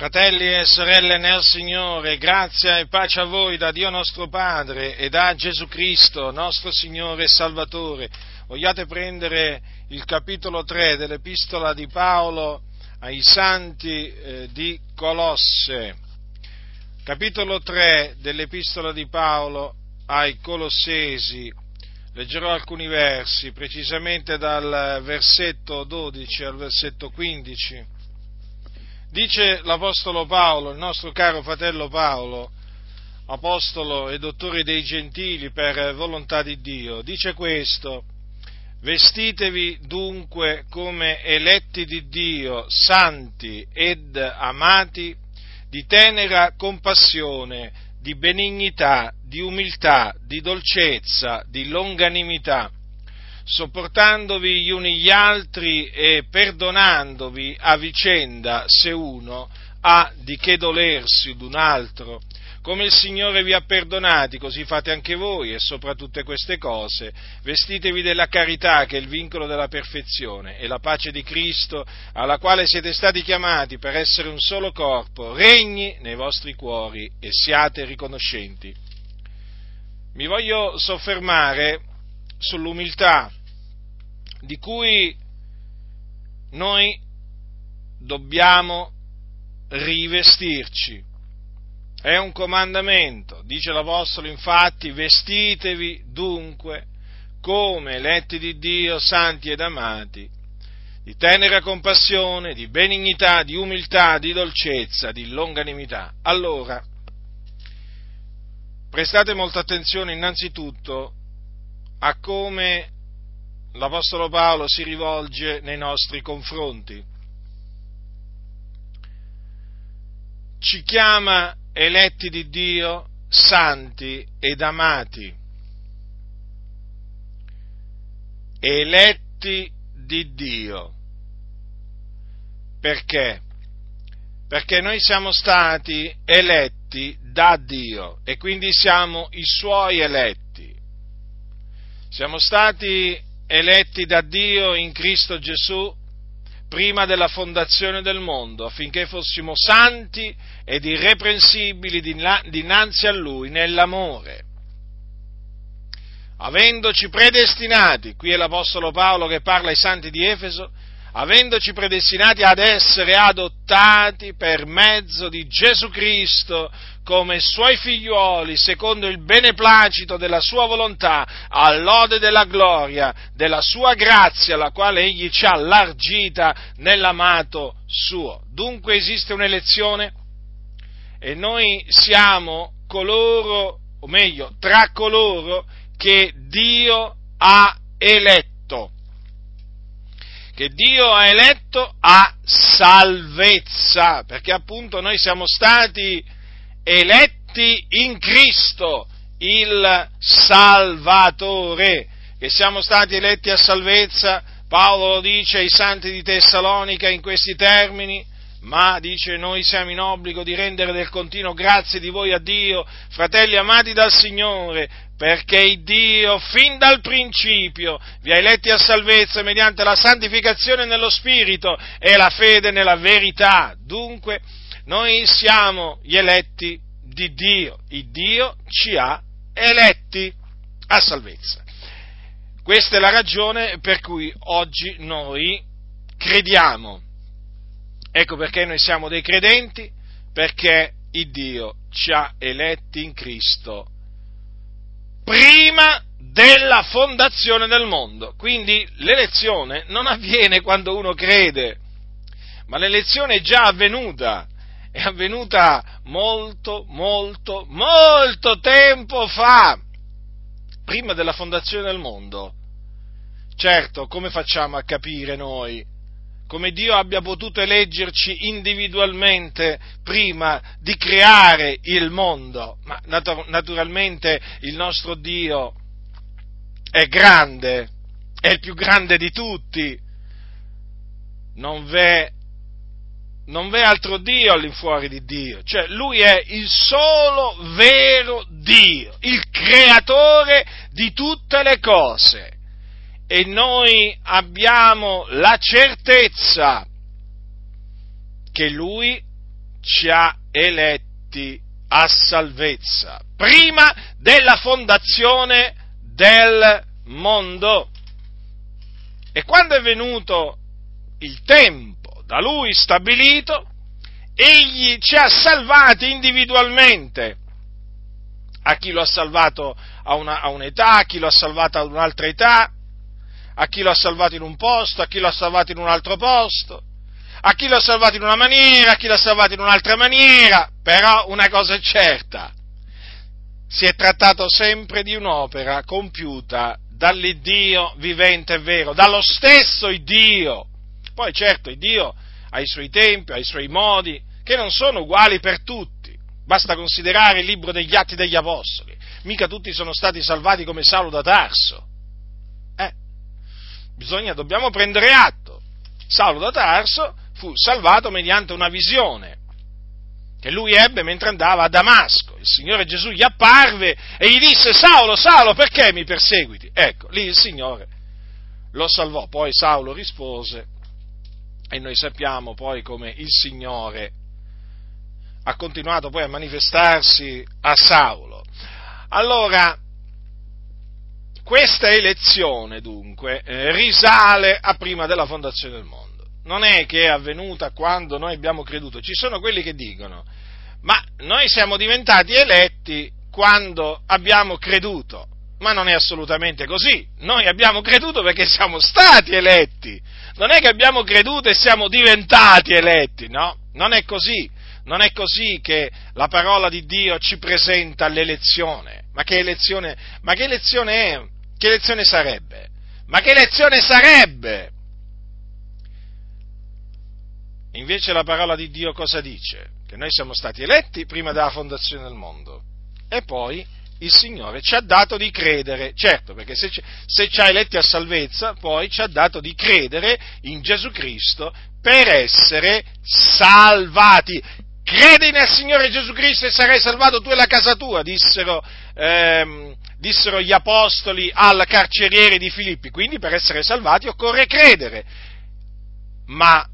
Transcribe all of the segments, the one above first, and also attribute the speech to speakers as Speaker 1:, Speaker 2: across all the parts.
Speaker 1: Fratelli e sorelle nel Signore, grazia e pace a voi da Dio nostro Padre e da Gesù Cristo, nostro Signore e Salvatore. Vogliate prendere il capitolo 3 dell'epistola di Paolo ai santi eh, di Colosse. Capitolo 3 dell'epistola di Paolo ai Colossesi. Leggerò alcuni versi, precisamente dal versetto 12 al versetto 15 Dice l'Apostolo Paolo, il nostro caro fratello Paolo, apostolo e dottore dei gentili per volontà di Dio, dice questo, vestitevi dunque come eletti di Dio, santi ed amati, di tenera compassione, di benignità, di umiltà, di dolcezza, di longanimità sopportandovi gli uni gli altri e perdonandovi a vicenda se uno ha di che dolersi d'un altro. Come il Signore vi ha perdonati, così fate anche voi e sopra tutte queste cose vestitevi della carità che è il vincolo della perfezione e la pace di Cristo alla quale siete stati chiamati per essere un solo corpo, regni nei vostri cuori e siate riconoscenti. Mi voglio soffermare sull'umiltà di cui noi dobbiamo rivestirci. È un comandamento, dice l'Apostolo infatti, vestitevi dunque come eletti di Dio, santi ed amati, di tenera compassione, di benignità, di umiltà, di dolcezza, di longanimità. Allora, prestate molta attenzione innanzitutto a come l'Apostolo Paolo si rivolge nei nostri confronti. Ci chiama eletti di Dio, santi ed amati. Eletti di Dio. Perché? Perché noi siamo stati eletti da Dio e quindi siamo i suoi eletti. Siamo stati eletti da Dio in Cristo Gesù prima della fondazione del mondo, affinché fossimo santi ed irreprensibili dinanzi a Lui nell'amore. Avendoci predestinati, qui è l'Apostolo Paolo che parla ai santi di Efeso, avendoci predestinati ad essere adottati per mezzo di Gesù Cristo come suoi figliuoli, secondo il beneplacito della sua volontà, all'ode della gloria, della sua grazia, la quale egli ci ha allargita nell'amato suo. Dunque esiste un'elezione e noi siamo coloro, o meglio, tra coloro che Dio ha eletto che Dio ha eletto a salvezza, perché appunto noi siamo stati eletti in Cristo, il Salvatore, che siamo stati eletti a salvezza, Paolo lo dice ai santi di Tessalonica in questi termini, ma dice noi siamo in obbligo di rendere del continuo grazie di voi a Dio, fratelli amati dal Signore, perché Dio fin dal principio vi ha eletti a salvezza mediante la santificazione nello Spirito e la fede nella verità. Dunque, noi siamo gli eletti di Dio, il Dio ci ha eletti a salvezza. Questa è la ragione per cui oggi noi crediamo. Ecco perché noi siamo dei credenti, perché il Dio ci ha eletti in Cristo prima della fondazione del mondo. Quindi l'elezione non avviene quando uno crede, ma l'elezione è già avvenuta. È avvenuta molto, molto, molto tempo fa, prima della fondazione del mondo. Certo, come facciamo a capire noi come Dio abbia potuto eleggerci individualmente prima di creare il mondo, ma naturalmente il nostro Dio è grande, è il più grande di tutti, non v'è, non v'è altro Dio all'infuori di Dio, cioè Lui è il solo vero Dio, il creatore di tutte le cose e noi abbiamo la certezza che Lui ci ha eletti a salvezza, prima della fondazione del mondo. E quando è venuto il tempo da lui stabilito, egli ci ha salvati individualmente. A chi lo ha salvato a, una, a un'età, a chi lo ha salvato ad un'altra età, a chi lo ha salvato in un posto, a chi lo ha salvato in un altro posto, a chi lo ha salvato in una maniera, a chi lo ha salvato in un'altra maniera, però una cosa è certa, si è trattato sempre di un'opera compiuta dall'Iddio vivente e vero, dallo stesso Dio. Poi certo, Dio ha i suoi tempi, ha i suoi modi, che non sono uguali per tutti. Basta considerare il libro degli Atti degli Apostoli. Mica tutti sono stati salvati come Saulo da Tarso. Bisogna, dobbiamo prendere atto. Saulo da Tarso fu salvato mediante una visione che lui ebbe mentre andava a Damasco. Il Signore Gesù gli apparve e gli disse, Saulo, Saulo, perché mi perseguiti? Ecco, lì il Signore lo salvò. Poi Saulo rispose e noi sappiamo poi come il Signore ha continuato poi a manifestarsi a Saulo. Allora, questa elezione dunque eh, risale a prima della fondazione del mondo non è che è avvenuta quando noi abbiamo creduto. Ci sono quelli che dicono, ma noi siamo diventati eletti quando abbiamo creduto. Ma non è assolutamente così. Noi abbiamo creduto perché siamo stati eletti. Non è che abbiamo creduto e siamo diventati eletti, no? Non è così. Non è così che la parola di Dio ci presenta l'elezione. Ma che elezione, ma che elezione è? Che elezione sarebbe? Ma che elezione sarebbe? Invece la parola di Dio cosa dice? Che noi siamo stati eletti prima della fondazione del mondo e poi il Signore ci ha dato di credere, certo, perché se, se ci ha eletti a salvezza, poi ci ha dato di credere in Gesù Cristo per essere salvati. Credi nel Signore Gesù Cristo e sarai salvato tu e la casa tua, dissero, ehm, dissero gli apostoli al carceriere di Filippi. Quindi per essere salvati occorre credere. Ma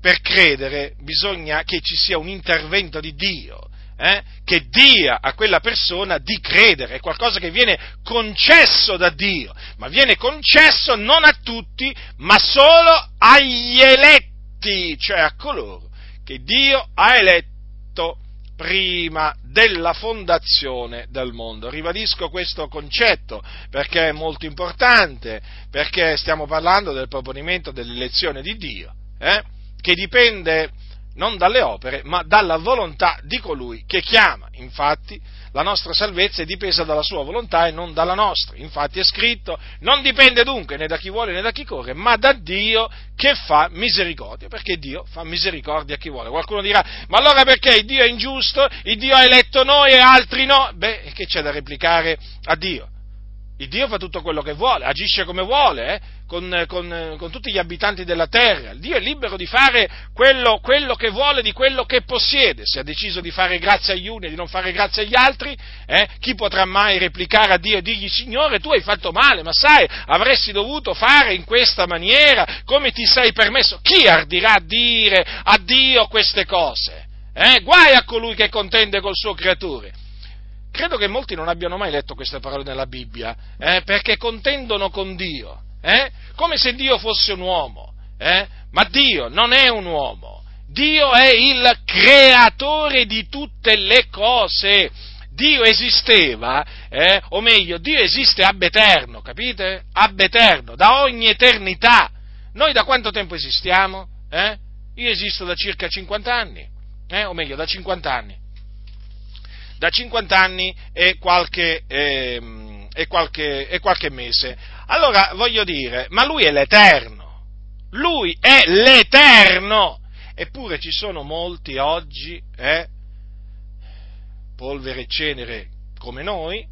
Speaker 1: per credere bisogna che ci sia un intervento di Dio, eh, che dia a quella persona di credere, è qualcosa che viene concesso da Dio, ma viene concesso non a tutti, ma solo agli eletti, cioè a coloro che Dio ha eletto prima della fondazione del mondo. Ribadisco questo concetto perché è molto importante, perché stiamo parlando del proponimento dell'elezione di Dio. Eh? che dipende non dalle opere, ma dalla volontà di colui che chiama. Infatti, la nostra salvezza è dipesa dalla sua volontà e non dalla nostra. Infatti è scritto, non dipende dunque né da chi vuole né da chi corre, ma da Dio che fa misericordia, perché Dio fa misericordia a chi vuole. Qualcuno dirà, ma allora perché il Dio è ingiusto, il Dio ha eletto noi e altri no? Beh, che c'è da replicare a Dio? Il Dio fa tutto quello che vuole, agisce come vuole, eh? con, con, con, tutti gli abitanti della terra. Il Dio è libero di fare quello, quello, che vuole di quello che possiede. Se ha deciso di fare grazia agli uni e di non fare grazia agli altri, eh? chi potrà mai replicare a Dio e dirgli Signore tu hai fatto male, ma sai, avresti dovuto fare in questa maniera, come ti sei permesso? Chi ardirà a dire a Dio queste cose? Eh? Guai a colui che contende col suo creatore credo che molti non abbiano mai letto queste parole nella Bibbia, eh, perché contendono con Dio, eh, come se Dio fosse un uomo, eh, ma Dio non è un uomo, Dio è il creatore di tutte le cose. Dio esisteva, eh, o meglio, Dio esiste ab eterno, capite? Ab eterno, da ogni eternità. Noi da quanto tempo esistiamo? Eh? Io esisto da circa 50 anni, eh? o meglio, da 50 anni da 50 anni e qualche, eh, e qualche, e qualche mese. Allora voglio dire, ma lui è l'Eterno, lui è l'Eterno, eppure ci sono molti oggi, eh, polvere e cenere come noi,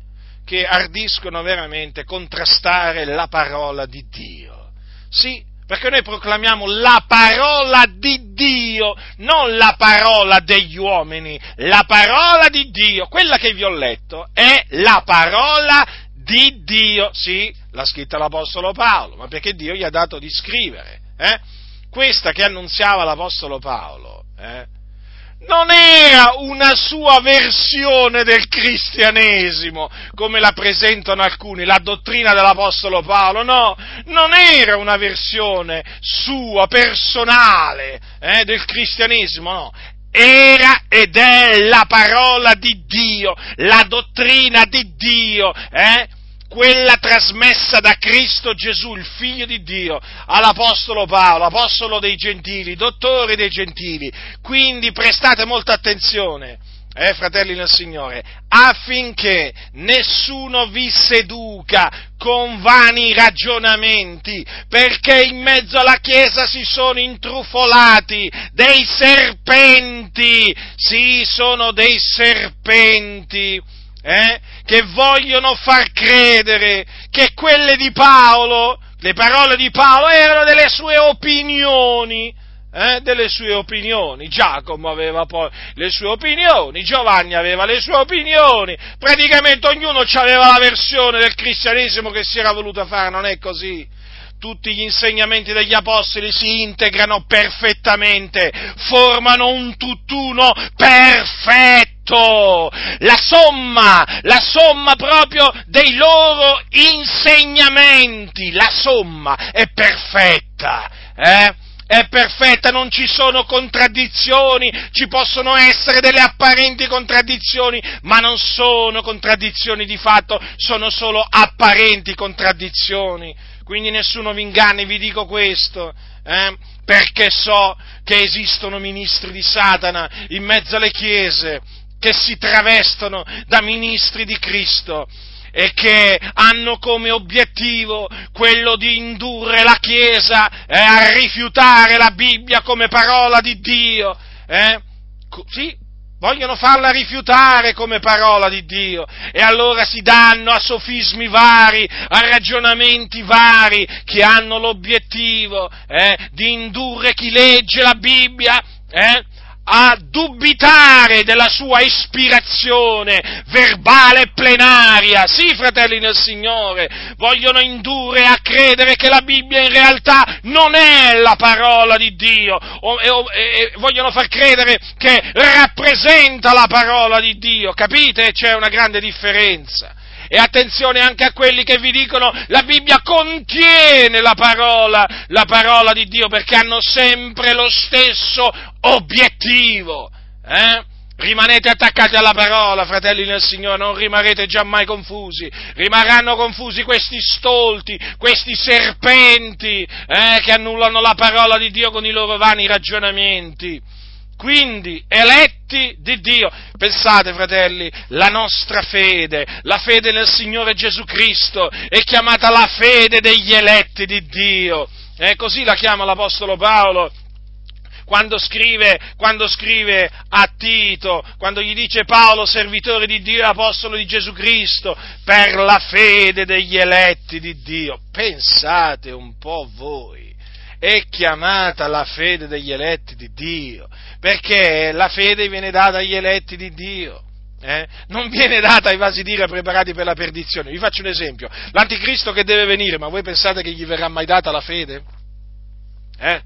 Speaker 1: che ardiscono veramente contrastare la parola di Dio. Sì, perché noi proclamiamo la parola di Dio, non la parola degli uomini, la parola di Dio, quella che vi ho letto è la parola di Dio, sì, l'ha scritta l'Apostolo Paolo, ma perché Dio gli ha dato di scrivere, eh? Questa che annunziava l'Apostolo Paolo, eh? Non era una sua versione del cristianesimo, come la presentano alcuni, la dottrina dell'Apostolo Paolo, no, non era una versione sua, personale, eh, del cristianesimo, no, era ed è la parola di Dio, la dottrina di Dio, eh? Quella trasmessa da Cristo Gesù, il Figlio di Dio, all'Apostolo Paolo, Apostolo dei Gentili, Dottore dei Gentili. Quindi prestate molta attenzione, eh, fratelli nel Signore, affinché nessuno vi seduca con vani ragionamenti, perché in mezzo alla Chiesa si sono intrufolati dei serpenti, sì, sono dei serpenti eh, che vogliono far credere che quelle di Paolo, le parole di Paolo erano delle sue opinioni, eh, delle sue opinioni. Giacomo aveva poi le sue opinioni, Giovanni aveva le sue opinioni, praticamente ognuno aveva la versione del cristianesimo che si era voluto fare, non è così? Tutti gli insegnamenti degli apostoli si integrano perfettamente, formano un tutt'uno perfetto la somma, la somma proprio dei loro insegnamenti, la somma è perfetta, eh? È perfetta, non ci sono contraddizioni, ci possono essere delle apparenti contraddizioni, ma non sono contraddizioni di fatto, sono solo apparenti contraddizioni. Quindi nessuno vi inganni, vi dico questo, eh? perché so che esistono ministri di Satana in mezzo alle chiese, che si travestono da ministri di Cristo e che hanno come obiettivo quello di indurre la Chiesa eh, a rifiutare la Bibbia come parola di Dio. Eh? Sì, vogliono farla rifiutare come parola di Dio e allora si danno a sofismi vari, a ragionamenti vari che hanno l'obiettivo eh, di indurre chi legge la Bibbia eh, a dubitare della sua ispirazione verbale e plenaria. Sì, fratelli nel Signore, vogliono indurre a credere che la Bibbia in realtà non è la parola di Dio, o, e, e, vogliono far credere che rappresenta la parola di Dio. Capite? C'è una grande differenza. E attenzione anche a quelli che vi dicono la Bibbia contiene la parola, la parola di Dio, perché hanno sempre lo stesso obiettivo. Eh? Rimanete attaccati alla parola, fratelli nel Signore, non rimarrete giammai confusi. Rimarranno confusi questi stolti, questi serpenti eh, che annullano la parola di Dio con i loro vani ragionamenti quindi eletti di Dio. Pensate, fratelli, la nostra fede, la fede nel Signore Gesù Cristo, è chiamata la fede degli eletti di Dio. Eh, così la chiama l'Apostolo Paolo. Quando scrive, quando scrive, a Tito, quando gli dice Paolo, servitore di Dio e apostolo di Gesù Cristo, per la fede degli eletti di Dio. Pensate un po' voi è chiamata la fede degli eletti di Dio, perché la fede viene data agli eletti di Dio. Eh? Non viene data ai vasi d'ira preparati per la perdizione. Vi faccio un esempio. L'anticristo che deve venire, ma voi pensate che gli verrà mai data la fede? Eh?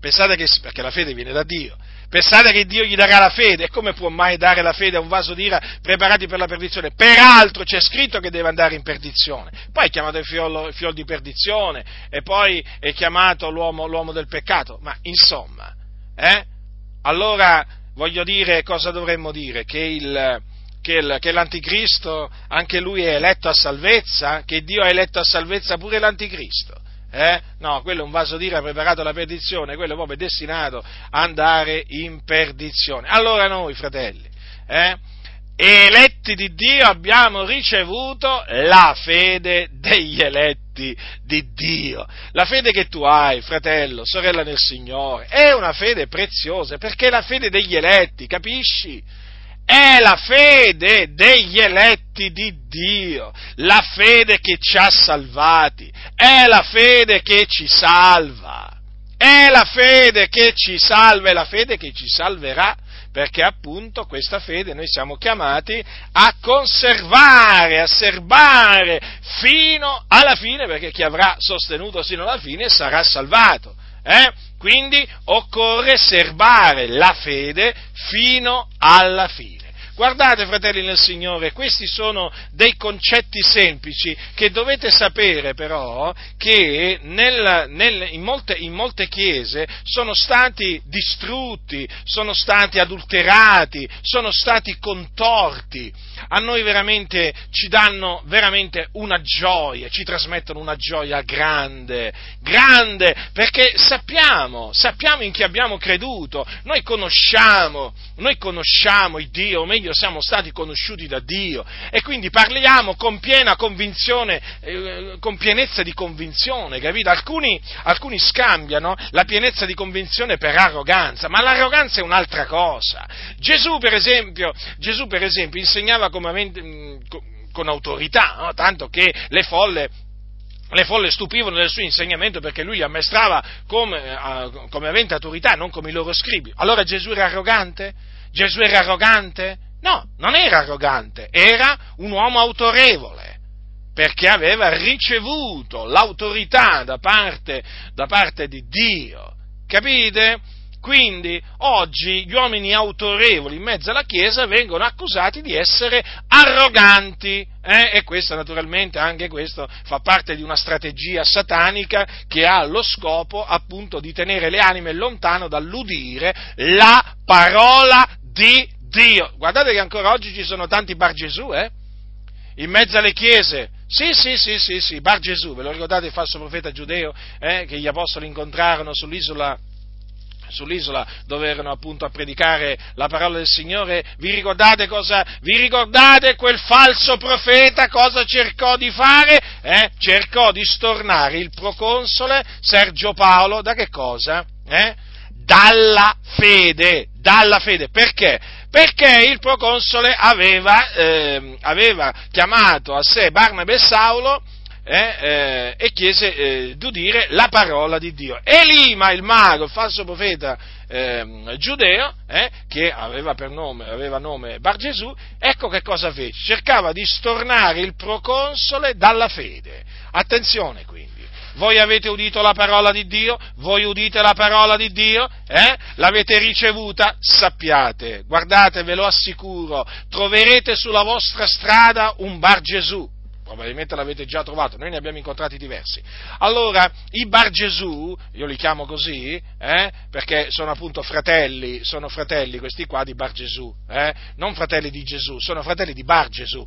Speaker 1: Pensate che, perché la fede viene da Dio. Pensate che Dio gli darà la fede? E come può mai dare la fede a un vaso d'ira preparati per la perdizione? Peraltro c'è scritto che deve andare in perdizione. Poi è chiamato il fiolo, il fiol di perdizione e poi è chiamato l'uomo, l'uomo del peccato. Ma insomma, eh? Allora voglio dire cosa dovremmo dire? Che, il, che, il, che l'anticristo anche lui è eletto a salvezza? Che Dio ha eletto a salvezza pure l'anticristo? Eh? No, quello è un vaso d'ira preparato alla perdizione, quello è proprio destinato a andare in perdizione. Allora noi, fratelli, eh, eletti di Dio abbiamo ricevuto la fede degli eletti di Dio. La fede che tu hai, fratello, sorella nel Signore, è una fede preziosa, perché è la fede degli eletti, capisci? È la fede degli eletti di Dio, la fede che ci ha salvati, è la fede che ci salva, è la fede che ci salva, è la fede che ci salverà, perché appunto questa fede noi siamo chiamati a conservare, a serbare fino alla fine, perché chi avrà sostenuto sino alla fine sarà salvato. Eh? Quindi occorre serbare la fede fino alla fine. Guardate, fratelli nel Signore, questi sono dei concetti semplici che dovete sapere però che nel, nel, in, molte, in, molte, chiese sono stati distrutti, sono stati adulterati, sono stati contorti. A noi veramente ci danno veramente una gioia, ci trasmettono una gioia grande, grande, perché sappiamo, sappiamo in chi abbiamo creduto, noi conosciamo, noi conosciamo il Dio, o meglio siamo stati conosciuti da Dio e quindi parliamo con piena convinzione, eh, con pienezza di convinzione, capito? Alcuni, alcuni scambiano la pienezza di convinzione per arroganza, ma l'arroganza è un'altra cosa. Gesù, per esempio, Gesù, per esempio insegnava come, mm, con autorità, no? tanto che le folle le folle stupivano del suo insegnamento perché lui li ammaestrava come, uh, come avente autorità, non come i loro scribi. Allora Gesù era arrogante? Gesù era arrogante? No, non era arrogante, era un uomo autorevole, perché aveva ricevuto l'autorità da parte, da parte di Dio. Capite? Quindi oggi gli uomini autorevoli in mezzo alla Chiesa vengono accusati di essere arroganti eh? e questo naturalmente anche questo fa parte di una strategia satanica che ha lo scopo appunto di tenere le anime lontano dall'udire la parola di Dio. Guardate che ancora oggi ci sono tanti Bar Gesù, eh? In mezzo alle chiese. Sì, sì, sì, sì, sì, Bar Gesù, ve lo ricordate il falso profeta giudeo eh, che gli apostoli incontrarono sull'isola sull'isola dove erano appunto a predicare la parola del Signore, vi ricordate cosa, vi ricordate quel falso profeta cosa cercò di fare? Eh? Cercò di stornare il proconsole Sergio Paolo da che cosa? Eh? Dalla fede, dalla fede. Perché? perché il proconsole aveva, eh, aveva chiamato a sé Barnabé e Saulo eh, eh, e chiese eh, di udire la parola di Dio. Elima, il mago, il falso profeta eh, giudeo, che aveva, nome, aveva nome Bar Gesù, ecco che cosa fece, cercava di stornare il proconsole dalla fede. Attenzione quindi voi avete udito la parola di Dio? Voi udite la parola di Dio? Eh? L'avete ricevuta? Sappiate, guardate, ve lo assicuro, troverete sulla vostra strada un Bar Gesù. Probabilmente l'avete già trovato, noi ne abbiamo incontrati diversi. Allora, i Bar Gesù, io li chiamo così, eh? perché sono appunto fratelli, sono fratelli questi qua di Bar Gesù, eh? non fratelli di Gesù, sono fratelli di Bar Gesù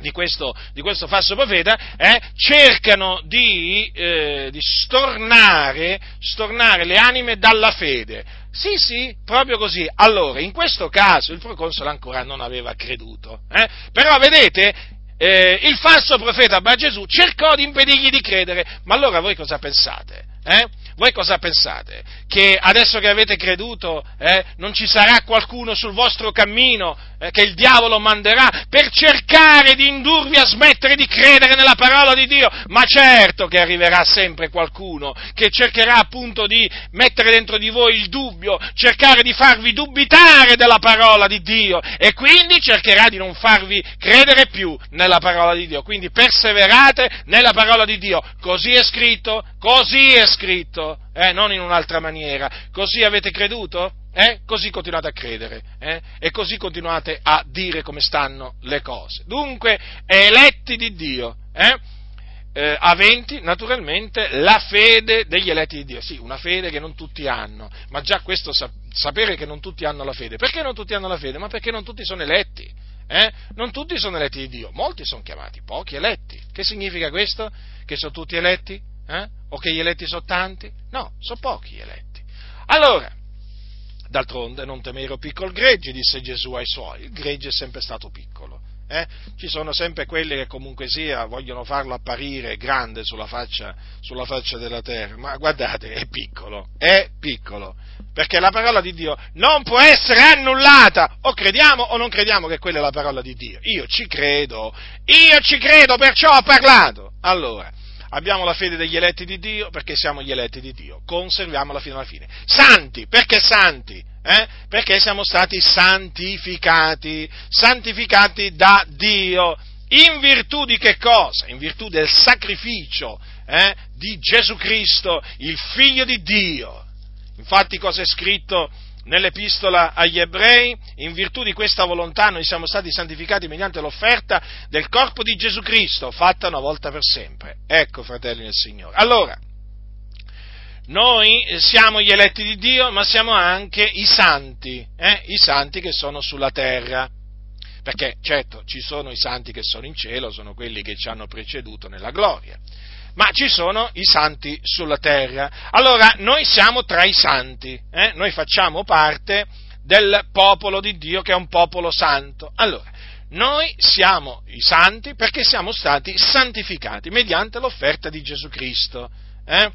Speaker 1: di questo, di questo, falso profeta, eh, cercano di, eh, di stornare, stornare, le anime dalla fede. Sì, sì, proprio così. Allora, in questo caso il proconsole ancora non aveva creduto. Eh? Però vedete, eh, il falso profeta Bar Gesù cercò di impedirgli di credere. Ma allora voi cosa pensate? Eh? Voi cosa pensate? Che adesso che avete creduto eh, non ci sarà qualcuno sul vostro cammino eh, che il diavolo manderà per cercare di indurvi a smettere di credere nella parola di Dio? Ma certo che arriverà sempre qualcuno che cercherà appunto di mettere dentro di voi il dubbio, cercare di farvi dubitare della parola di Dio e quindi cercherà di non farvi credere più nella parola di Dio. Quindi perseverate nella parola di Dio. Così è scritto, così è scritto, eh, non in un'altra maniera. Così avete creduto? Eh? Così continuate a credere eh? e così continuate a dire come stanno le cose. Dunque, eletti di Dio, eh? eh aventi naturalmente la fede degli eletti di Dio. Sì, una fede che non tutti hanno, ma già questo sapere che non tutti hanno la fede. Perché non tutti hanno la fede? Ma perché non tutti sono eletti. Eh? Non tutti sono eletti di Dio, molti sono chiamati, pochi eletti. Che significa questo? Che sono tutti eletti? Eh? O che gli eletti sono tanti? No, sono pochi gli eletti. Allora, d'altronde non temere piccolo gregge, disse Gesù ai suoi, il gregge è sempre stato piccolo. Eh? Ci sono sempre quelli che comunque sia vogliono farlo apparire grande sulla faccia, sulla faccia della terra, ma guardate, è piccolo, è piccolo, perché la parola di Dio non può essere annullata, o crediamo o non crediamo che quella è la parola di Dio. Io ci credo, io ci credo, perciò ho parlato. Allora, abbiamo la fede degli eletti di Dio perché siamo gli eletti di Dio, conserviamola fino alla fine. Santi, perché santi? Eh? Perché siamo stati santificati, santificati da Dio. In virtù di che cosa? In virtù del sacrificio eh, di Gesù Cristo, il figlio di Dio. Infatti cosa è scritto nell'epistola agli ebrei, in virtù di questa volontà noi siamo stati santificati mediante l'offerta del corpo di Gesù Cristo, fatta una volta per sempre. Ecco, fratelli del Signore. Allora, noi siamo gli eletti di Dio, ma siamo anche i santi, eh? i santi che sono sulla terra. Perché certo ci sono i santi che sono in cielo, sono quelli che ci hanno preceduto nella gloria ma ci sono i santi sulla terra. Allora, noi siamo tra i santi, eh? noi facciamo parte del popolo di Dio che è un popolo santo. Allora, noi siamo i santi perché siamo stati santificati mediante l'offerta di Gesù Cristo. Eh?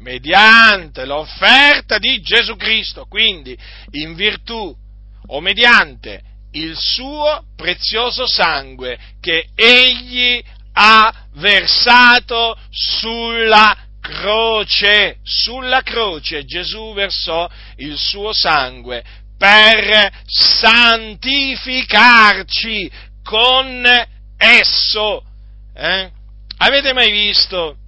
Speaker 1: Mediante l'offerta di Gesù Cristo, quindi in virtù o mediante il suo prezioso sangue che egli ha versato sulla croce, sulla croce Gesù versò il suo sangue per santificarci con esso. Eh? Avete mai visto,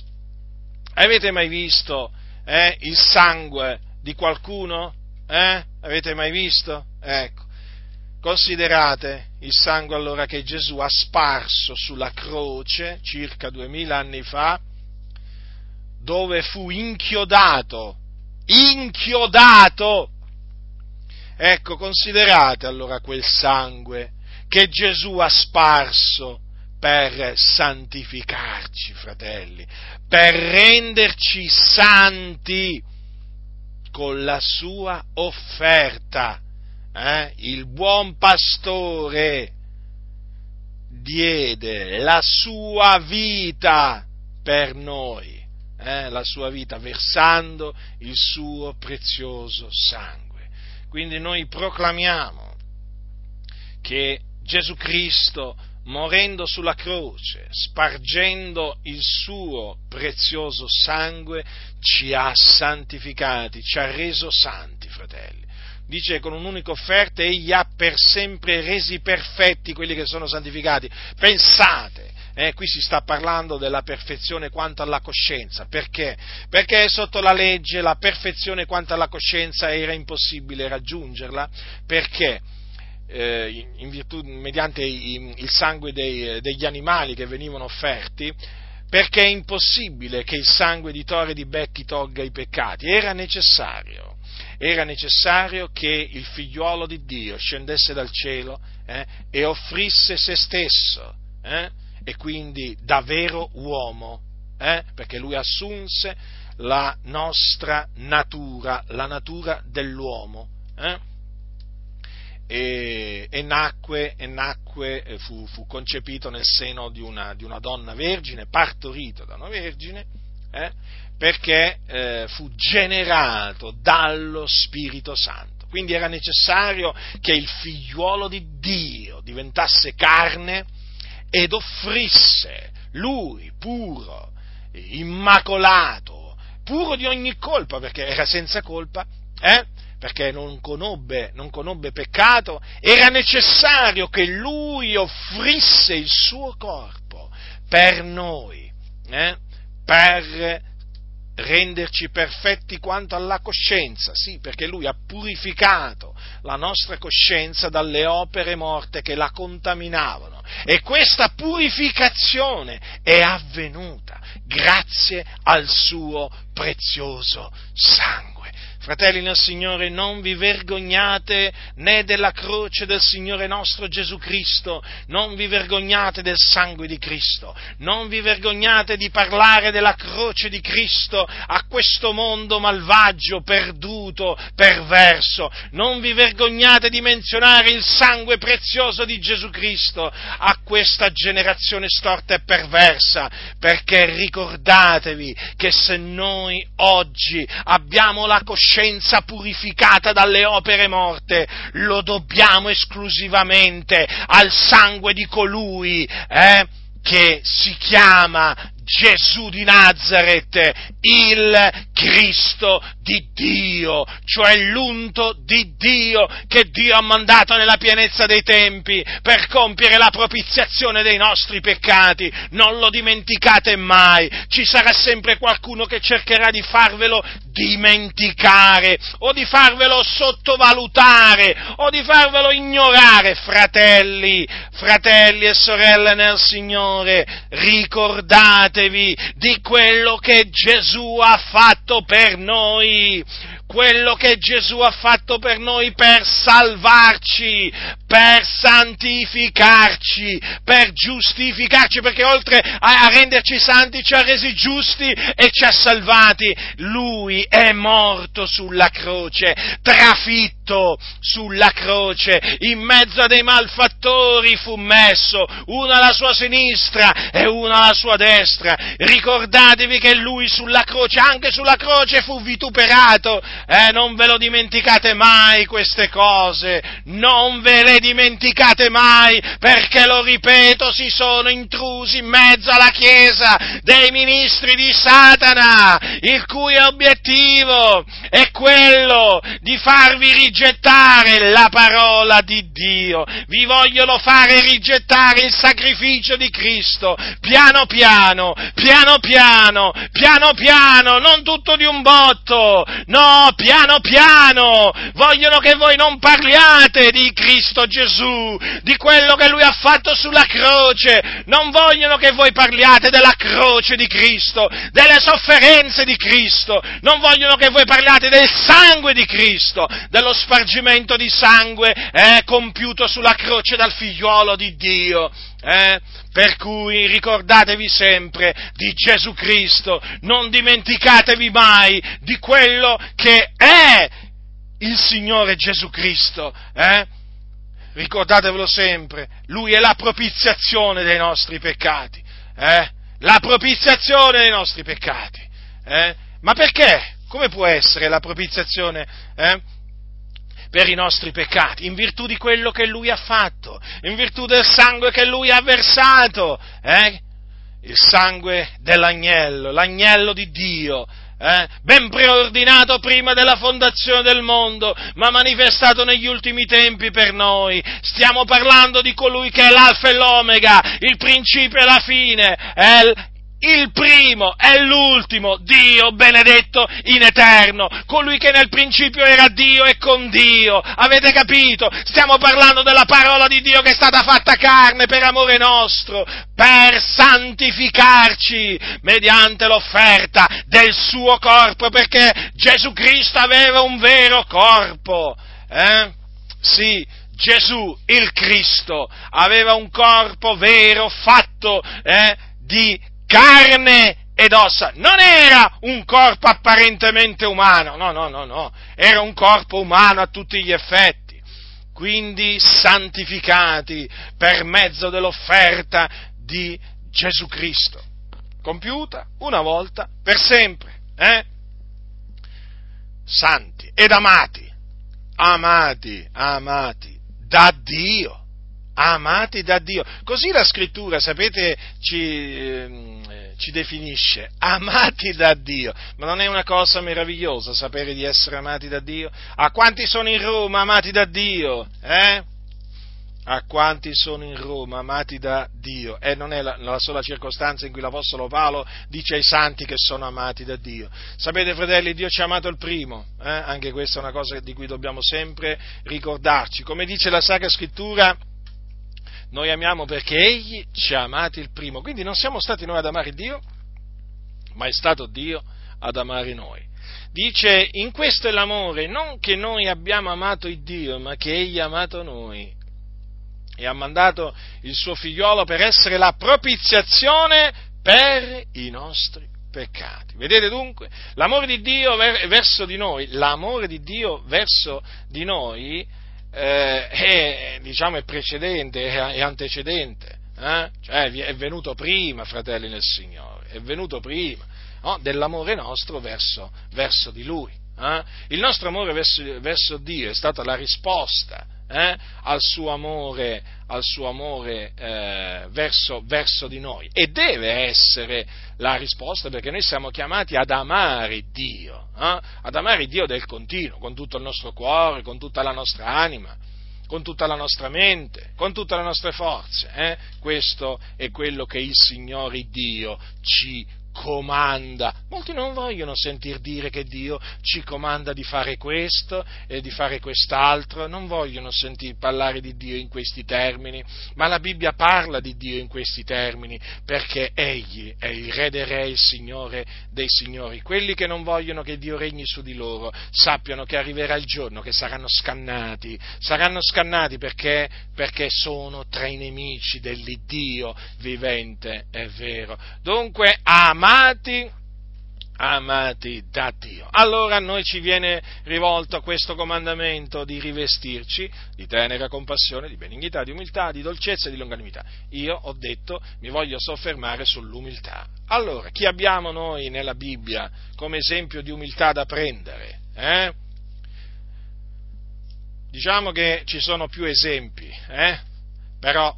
Speaker 1: avete mai visto eh, il sangue di qualcuno? Eh? Avete mai visto? Ecco. Considerate il sangue allora che Gesù ha sparso sulla croce circa duemila anni fa, dove fu inchiodato, inchiodato. Ecco, considerate allora quel sangue che Gesù ha sparso per santificarci, fratelli, per renderci santi con la sua offerta eh, il buon pastore diede la sua vita per noi, eh, la sua vita versando il suo prezioso sangue. Quindi noi proclamiamo che Gesù Cristo, morendo sulla croce, spargendo il suo prezioso sangue, ci ha santificati, ci ha reso santi, fratelli dice con un'unica offerta egli ha per sempre resi perfetti quelli che sono santificati. Pensate, eh, qui si sta parlando della perfezione quanto alla coscienza, perché? Perché sotto la legge la perfezione quanto alla coscienza era impossibile raggiungerla, perché? Eh, virtù, mediante il sangue dei, degli animali che venivano offerti, perché è impossibile che il sangue di tore di becchi tolga i peccati, era necessario era necessario che il figliuolo di Dio scendesse dal cielo eh, e offrisse se stesso, eh, e quindi da vero uomo, eh, perché lui assunse la nostra natura, la natura dell'uomo. Eh. E, e, nacque, e nacque fu, fu, concepito nel seno di una, di una, donna vergine, partorito da una vergine, eh, perché eh, fu generato dallo Spirito Santo. Quindi era necessario che il figliuolo di Dio diventasse carne ed offrisse lui puro, immacolato, puro di ogni colpa, perché era senza colpa, eh? perché non conobbe, non conobbe peccato, era necessario che lui offrisse il suo corpo per noi, eh? Per renderci perfetti quanto alla coscienza, sì, perché lui ha purificato la nostra coscienza dalle opere morte che la contaminavano e questa purificazione è avvenuta grazie al suo prezioso sangue. Fratelli nel Signore, non vi vergognate né della croce del Signore nostro Gesù Cristo, non vi vergognate del sangue di Cristo, non vi vergognate di parlare della croce di Cristo a questo mondo malvagio, perduto, perverso, non vi vergognate di menzionare il sangue prezioso di Gesù Cristo a questa generazione storta e perversa, perché ricordatevi che se noi oggi abbiamo la coscienza coscienza purificata dalle opere morte, lo dobbiamo esclusivamente al sangue di colui eh, che si chiama Gesù di Nazareth, il Cristo di Dio, cioè l'unto di Dio che Dio ha mandato nella pienezza dei tempi per compiere la propiziazione dei nostri peccati. Non lo dimenticate mai, ci sarà sempre qualcuno che cercherà di farvelo dimenticare o di farvelo sottovalutare o di farvelo ignorare, fratelli, fratelli e sorelle nel Signore, ricordatevi di quello che Gesù ha fatto per noi quello che Gesù ha fatto per noi per salvarci, per santificarci, per giustificarci, perché oltre a, renderci santi ci ha resi giusti e ci ha salvati. Lui è morto sulla croce, trafitto sulla croce, in mezzo a dei malfattori fu messo, uno alla sua sinistra e uno alla sua destra. Ricordatevi che lui sulla croce, anche sulla croce fu vituperato, eh, non ve lo dimenticate mai queste cose, non ve le dimenticate mai, perché lo ripeto, si sono intrusi in mezzo alla Chiesa dei ministri di Satana, il cui obiettivo è quello di farvi rigettare la parola di Dio, vi vogliono fare rigettare il sacrificio di Cristo, piano piano, piano piano, piano piano, non tutto di un botto, no, piano piano, vogliono che voi non parliate di Cristo Gesù, di quello che Lui ha fatto sulla croce, non vogliono che voi parliate della croce di Cristo, delle sofferenze di Cristo, non vogliono che voi parliate del sangue di Cristo, dello spargimento di sangue eh, compiuto sulla croce dal figliuolo di Dio. Eh? Per cui ricordatevi sempre di Gesù Cristo, non dimenticatevi mai di quello che è il Signore Gesù Cristo. Eh? Ricordatevelo sempre, Lui è la propiziazione dei nostri peccati. Eh? La propiziazione dei nostri peccati. Eh? Ma perché? Come può essere la propiziazione? Eh? Per i nostri peccati, in virtù di quello che Lui ha fatto, in virtù del sangue che Lui ha versato, eh? il sangue dell'agnello, l'agnello di Dio, eh? ben preordinato prima della fondazione del mondo, ma manifestato negli ultimi tempi per noi. Stiamo parlando di colui che è l'alfa e l'omega, il principio e la fine, è il primo e l'ultimo, Dio benedetto in eterno, colui che nel principio era Dio e con Dio. Avete capito? Stiamo parlando della parola di Dio che è stata fatta carne per amore nostro, per santificarci mediante l'offerta del suo corpo, perché Gesù Cristo aveva un vero corpo. Eh? Sì, Gesù, il Cristo, aveva un corpo vero fatto eh, di carne ed ossa, non era un corpo apparentemente umano, no, no, no, no, era un corpo umano a tutti gli effetti, quindi santificati per mezzo dell'offerta di Gesù Cristo, compiuta una volta per sempre, eh? Santi ed amati, amati, amati da Dio amati da Dio. Così la scrittura, sapete, ci, eh, ci, definisce, amati da Dio. Ma non è una cosa meravigliosa sapere di essere amati da Dio? A quanti sono in Roma amati da Dio? Eh? A quanti sono in Roma amati da Dio? E non è la, la sola circostanza in cui l'Apostolo Paolo dice ai santi che sono amati da Dio. Sapete, fratelli, Dio ci ha amato il primo, eh? anche questa è una cosa di cui dobbiamo sempre ricordarci. Come dice la Sacra Scrittura, noi amiamo perché Egli ci ha amati il primo. Quindi non siamo stati noi ad amare Dio, ma è stato Dio ad amare noi. Dice, in questo è l'amore, non che noi abbiamo amato il Dio, ma che Egli ha amato noi e ha mandato il suo figliolo per essere la propiziazione per i nostri peccati. Vedete dunque? L'amore di Dio verso di noi, l'amore di Dio verso di noi eh, è, diciamo, è precedente, è antecedente, eh? cioè è venuto prima, fratelli nel Signore, è venuto prima no? dell'amore nostro verso, verso di Lui. Eh? Il nostro amore verso, verso, Dio è stata la risposta eh, al suo amore, al suo amore eh, verso, verso, di noi. E deve essere la risposta perché noi siamo chiamati ad amare Dio, eh, ad amare Dio del continuo, con tutto il nostro cuore, con tutta la nostra anima con tutta la nostra mente, con tutte le nostre forze. Eh? Questo è quello che il Signore Dio ci comanda. Molti non vogliono sentir dire che Dio ci comanda di fare questo e di fare quest'altro, non vogliono sentir parlare di Dio in questi termini, ma la Bibbia parla di Dio in questi termini perché Egli è il Re dei Re, il Signore dei Signori. Quelli che non vogliono che Dio regni su di loro sappiano che arriverà il giorno che saranno scannati, saranno scannati perché, perché sono tra i nemici dell'Iddio vivente e vero. Dunque, amate amati, amati da Dio. Allora a noi ci viene rivolto questo comandamento di rivestirci di tenera compassione, di benignità, di umiltà, di dolcezza e di longanimità. Io ho detto mi voglio soffermare sull'umiltà. Allora, chi abbiamo noi nella Bibbia come esempio di umiltà da prendere? Eh? Diciamo che ci sono più esempi, eh? però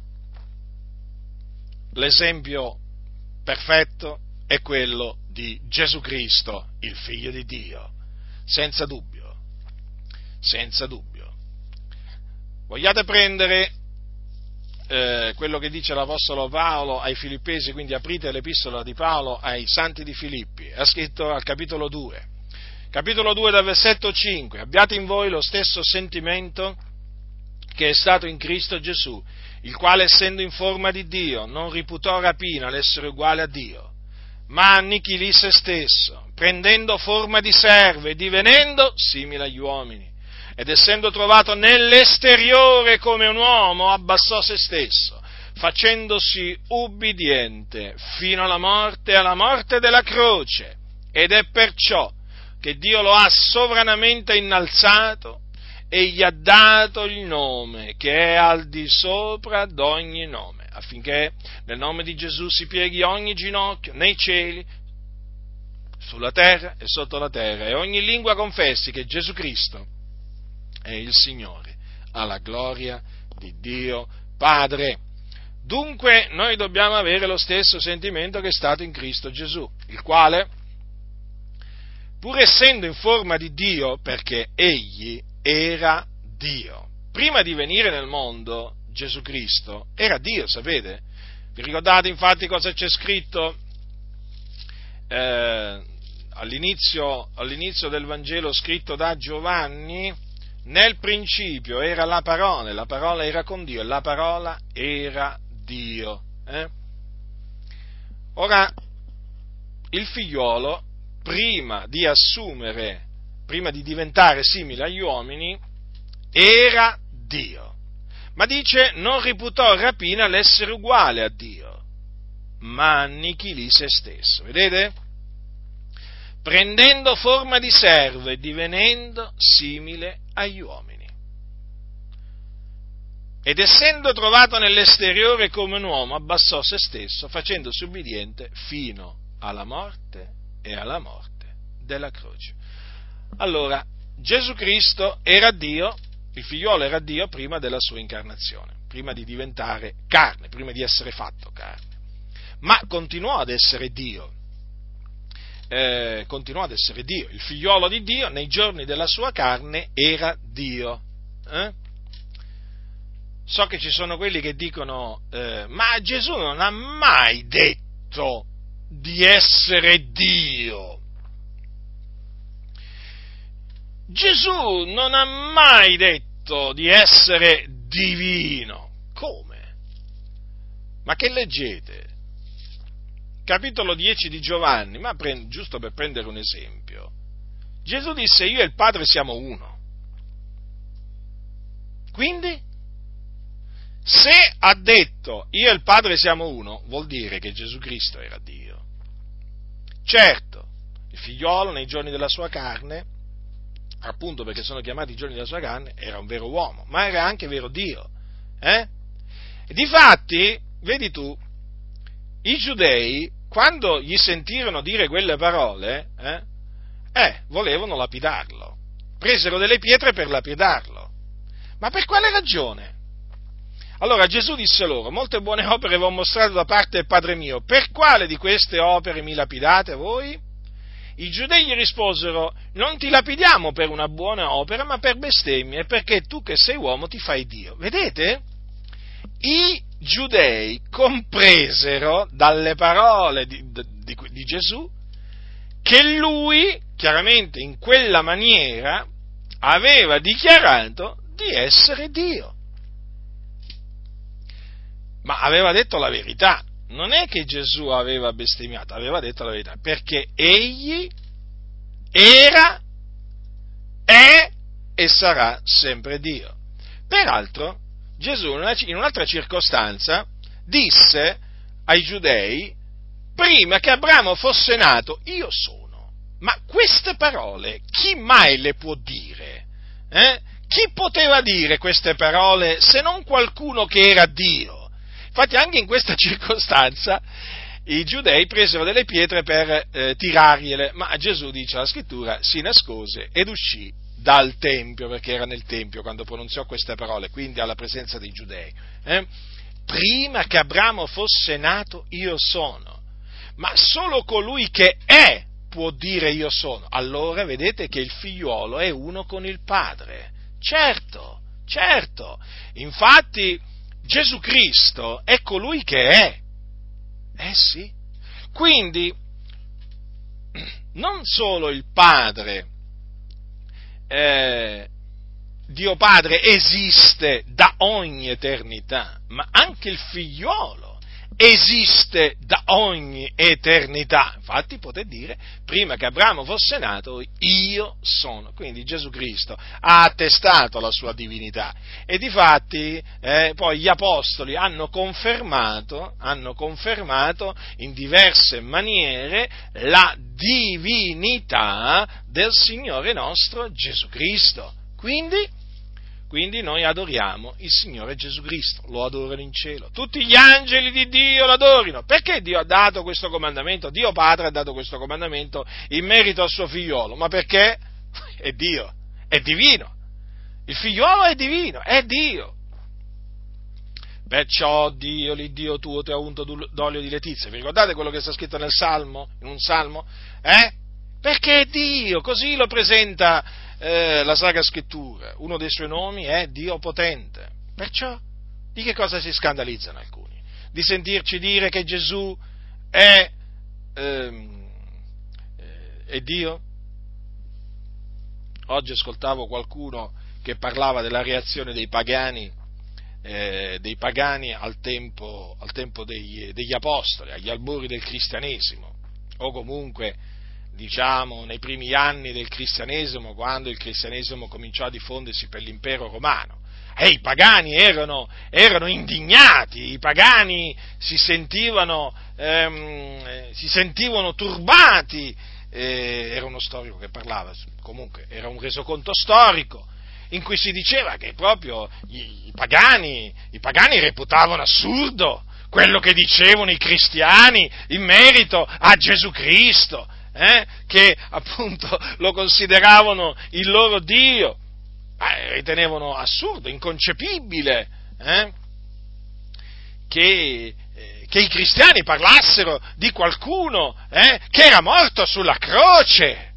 Speaker 1: l'esempio perfetto è quello di Gesù Cristo, il figlio di Dio, senza dubbio, senza dubbio. Vogliate prendere eh, quello che dice l'Apostolo Paolo ai Filippesi, quindi aprite l'epistola di Paolo ai santi di Filippi, ha scritto al capitolo 2, capitolo 2 dal versetto 5, abbiate in voi lo stesso sentimento che è stato in Cristo Gesù, il quale essendo in forma di Dio non riputò rapina l'essere uguale a Dio ma annichilì se stesso, prendendo forma di servo e divenendo simile agli uomini. Ed essendo trovato nell'esteriore come un uomo, abbassò se stesso, facendosi ubbidiente fino alla morte, alla morte della croce. Ed è perciò che Dio lo ha sovranamente innalzato e gli ha dato il nome che è al di sopra d'ogni nome affinché nel nome di Gesù si pieghi ogni ginocchio nei cieli, sulla terra e sotto la terra, e ogni lingua confessi che Gesù Cristo è il Signore, alla gloria di Dio Padre. Dunque noi dobbiamo avere lo stesso sentimento che è stato in Cristo Gesù, il quale, pur essendo in forma di Dio, perché egli era Dio, prima di venire nel mondo Gesù Cristo era Dio, sapete? Vi ricordate infatti cosa c'è scritto eh, all'inizio, all'inizio del Vangelo scritto da Giovanni? Nel principio era la parola, la parola era con Dio e la parola era Dio. Eh? Ora, il figliuolo, prima di assumere, prima di diventare simile agli uomini, era Dio ma dice non riputò rapina l'essere uguale a Dio, ma annichilì se stesso. Vedete? Prendendo forma di servo e divenendo simile agli uomini. Ed essendo trovato nell'esteriore come un uomo, abbassò se stesso, facendosi ubbidiente fino alla morte e alla morte della croce. Allora, Gesù Cristo era Dio il figliolo era Dio prima della sua incarnazione, prima di diventare carne, prima di essere fatto carne. Ma continuò ad essere Dio. Eh, continuò ad essere Dio. Il figliolo di Dio nei giorni della sua carne era Dio. Eh? So che ci sono quelli che dicono, eh, ma Gesù non ha mai detto di essere Dio. Gesù non ha mai detto di essere divino. Come? Ma che leggete? Capitolo 10 di Giovanni, ma prend, giusto per prendere un esempio. Gesù disse io e il Padre siamo uno. Quindi, se ha detto io e il Padre siamo uno, vuol dire che Gesù Cristo era Dio. Certo, il figliolo nei giorni della sua carne appunto perché sono chiamati i giorni della sua carne, era un vero uomo, ma era anche vero Dio. Eh? Difatti, vedi tu, i giudei, quando gli sentirono dire quelle parole, eh, eh, volevano lapidarlo. Presero delle pietre per lapidarlo. Ma per quale ragione? Allora Gesù disse loro, molte buone opere vi ho mostrato da parte del Padre mio, per quale di queste opere mi lapidate voi? I giudei gli risposero, non ti lapidiamo per una buona opera, ma per bestemmie, perché tu che sei uomo ti fai Dio. Vedete? I giudei compresero dalle parole di, di, di Gesù che lui, chiaramente in quella maniera, aveva dichiarato di essere Dio. Ma aveva detto la verità, non è che Gesù aveva bestemmiato, aveva detto la verità, perché egli era, è e sarà sempre Dio. Peraltro, Gesù in un'altra circostanza disse ai giudei, prima che Abramo fosse nato, io sono. Ma queste parole chi mai le può dire? Eh? Chi poteva dire queste parole se non qualcuno che era Dio? Infatti anche in questa circostanza i giudei presero delle pietre per eh, tirargliele, ma Gesù dice la scrittura si nascose ed uscì dal Tempio, perché era nel Tempio quando pronunziò queste parole, quindi alla presenza dei giudei. Eh? Prima che Abramo fosse nato io sono, ma solo colui che è può dire io sono. Allora vedete che il figliuolo è uno con il padre. Certo, certo. Infatti Gesù Cristo è colui che è. Eh sì. Quindi, non solo il Padre, eh, Dio Padre esiste da ogni eternità, ma anche il figliuolo esiste da ogni eternità. Infatti potete dire, prima che Abramo fosse nato, io sono. Quindi Gesù Cristo ha attestato la sua divinità. E difatti eh, poi gli apostoli hanno confermato, hanno confermato in diverse maniere la divinità del Signore nostro Gesù Cristo. Quindi quindi noi adoriamo il Signore Gesù Cristo, lo adorano in cielo. Tutti gli angeli di Dio lo adorino. Perché Dio ha dato questo comandamento? Dio Padre ha dato questo comandamento in merito al suo figliolo. Ma perché? È Dio, è divino. Il figliolo è divino, è Dio. Perciò Dio, l'Iddio tuo, ti ha unto d'olio di letizia. Vi ricordate quello che sta scritto nel Salmo, in un Salmo? Eh? Perché è Dio, così lo presenta eh, la Sacra Scrittura, uno dei suoi nomi è Dio potente. Perciò di che cosa si scandalizzano alcuni? Di sentirci dire che Gesù è, ehm, eh, è Dio? Oggi ascoltavo qualcuno che parlava della reazione dei pagani, eh, dei pagani al tempo, al tempo degli, degli, apostoli, agli albori del cristianesimo, o comunque diciamo, nei primi anni del cristianesimo, quando il cristianesimo cominciò a diffondersi per l'impero romano. E i pagani erano, erano indignati, i pagani si sentivano, ehm, si sentivano turbati, eh, era uno storico che parlava, comunque era un resoconto storico, in cui si diceva che proprio i, i, pagani, i pagani reputavano assurdo quello che dicevano i cristiani in merito a Gesù Cristo, eh, che appunto lo consideravano il loro Dio, eh, ritenevano assurdo, inconcepibile eh, che, eh, che, i cristiani parlassero di qualcuno eh, che era morto sulla croce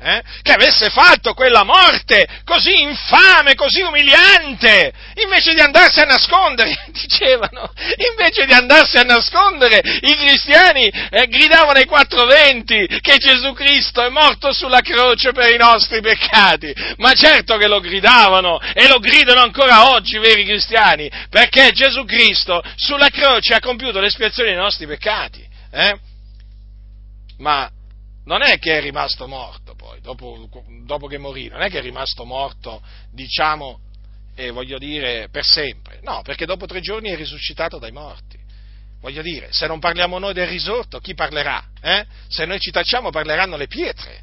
Speaker 1: eh, che avesse fatto quella morte così infame, così umiliante, invece di andarsi a nascondere, dicevano, invece di andarsi a nascondere, i cristiani eh, gridavano ai quattro venti che Gesù Cristo è morto sulla croce per i nostri peccati, ma certo che lo gridavano e lo gridano ancora oggi i veri cristiani, perché Gesù Cristo sulla croce ha compiuto l'espiazione dei nostri peccati. Eh? Ma non è che è rimasto morto dopo, dopo che morì, non è che è rimasto morto, diciamo, eh, voglio dire, per sempre. No, perché dopo tre giorni è risuscitato dai morti. Voglio dire, se non parliamo noi del risorto, chi parlerà? Eh? Se noi ci tacciamo parleranno le pietre.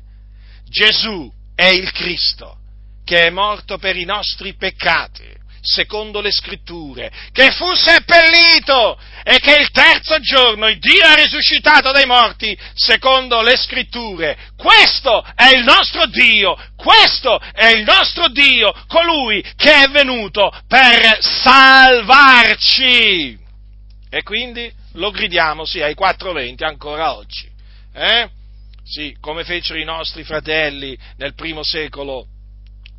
Speaker 1: Gesù è il Cristo che è morto per i nostri peccati. Secondo le scritture, che fu seppellito e che il terzo giorno Dio ha risuscitato dai morti, secondo le scritture. Questo è il nostro Dio, questo è il nostro Dio, colui che è venuto per salvarci. E quindi lo gridiamo, sì, ai quattro venti ancora oggi. Eh? Sì, come fecero i nostri fratelli nel primo secolo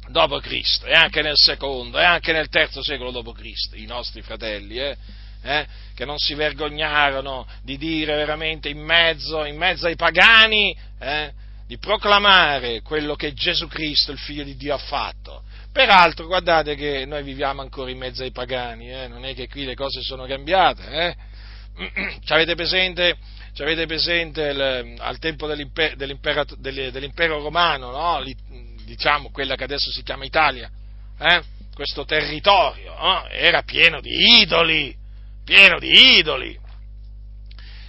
Speaker 1: dopo Cristo, e anche nel secondo, e anche nel terzo secolo dopo Cristo, i nostri fratelli, eh? Eh? che non si vergognarono di dire veramente in mezzo, in mezzo ai pagani, eh? di proclamare quello che Gesù Cristo, il Figlio di Dio, ha fatto. Peraltro, guardate che noi viviamo ancora in mezzo ai pagani, eh? non è che qui le cose sono cambiate. Eh? Ci avete presente ci avete presente il, al tempo dell'impero, dell'impero romano, no? Diciamo quella che adesso si chiama Italia, eh? questo territorio no? era pieno di idoli, pieno di idoli.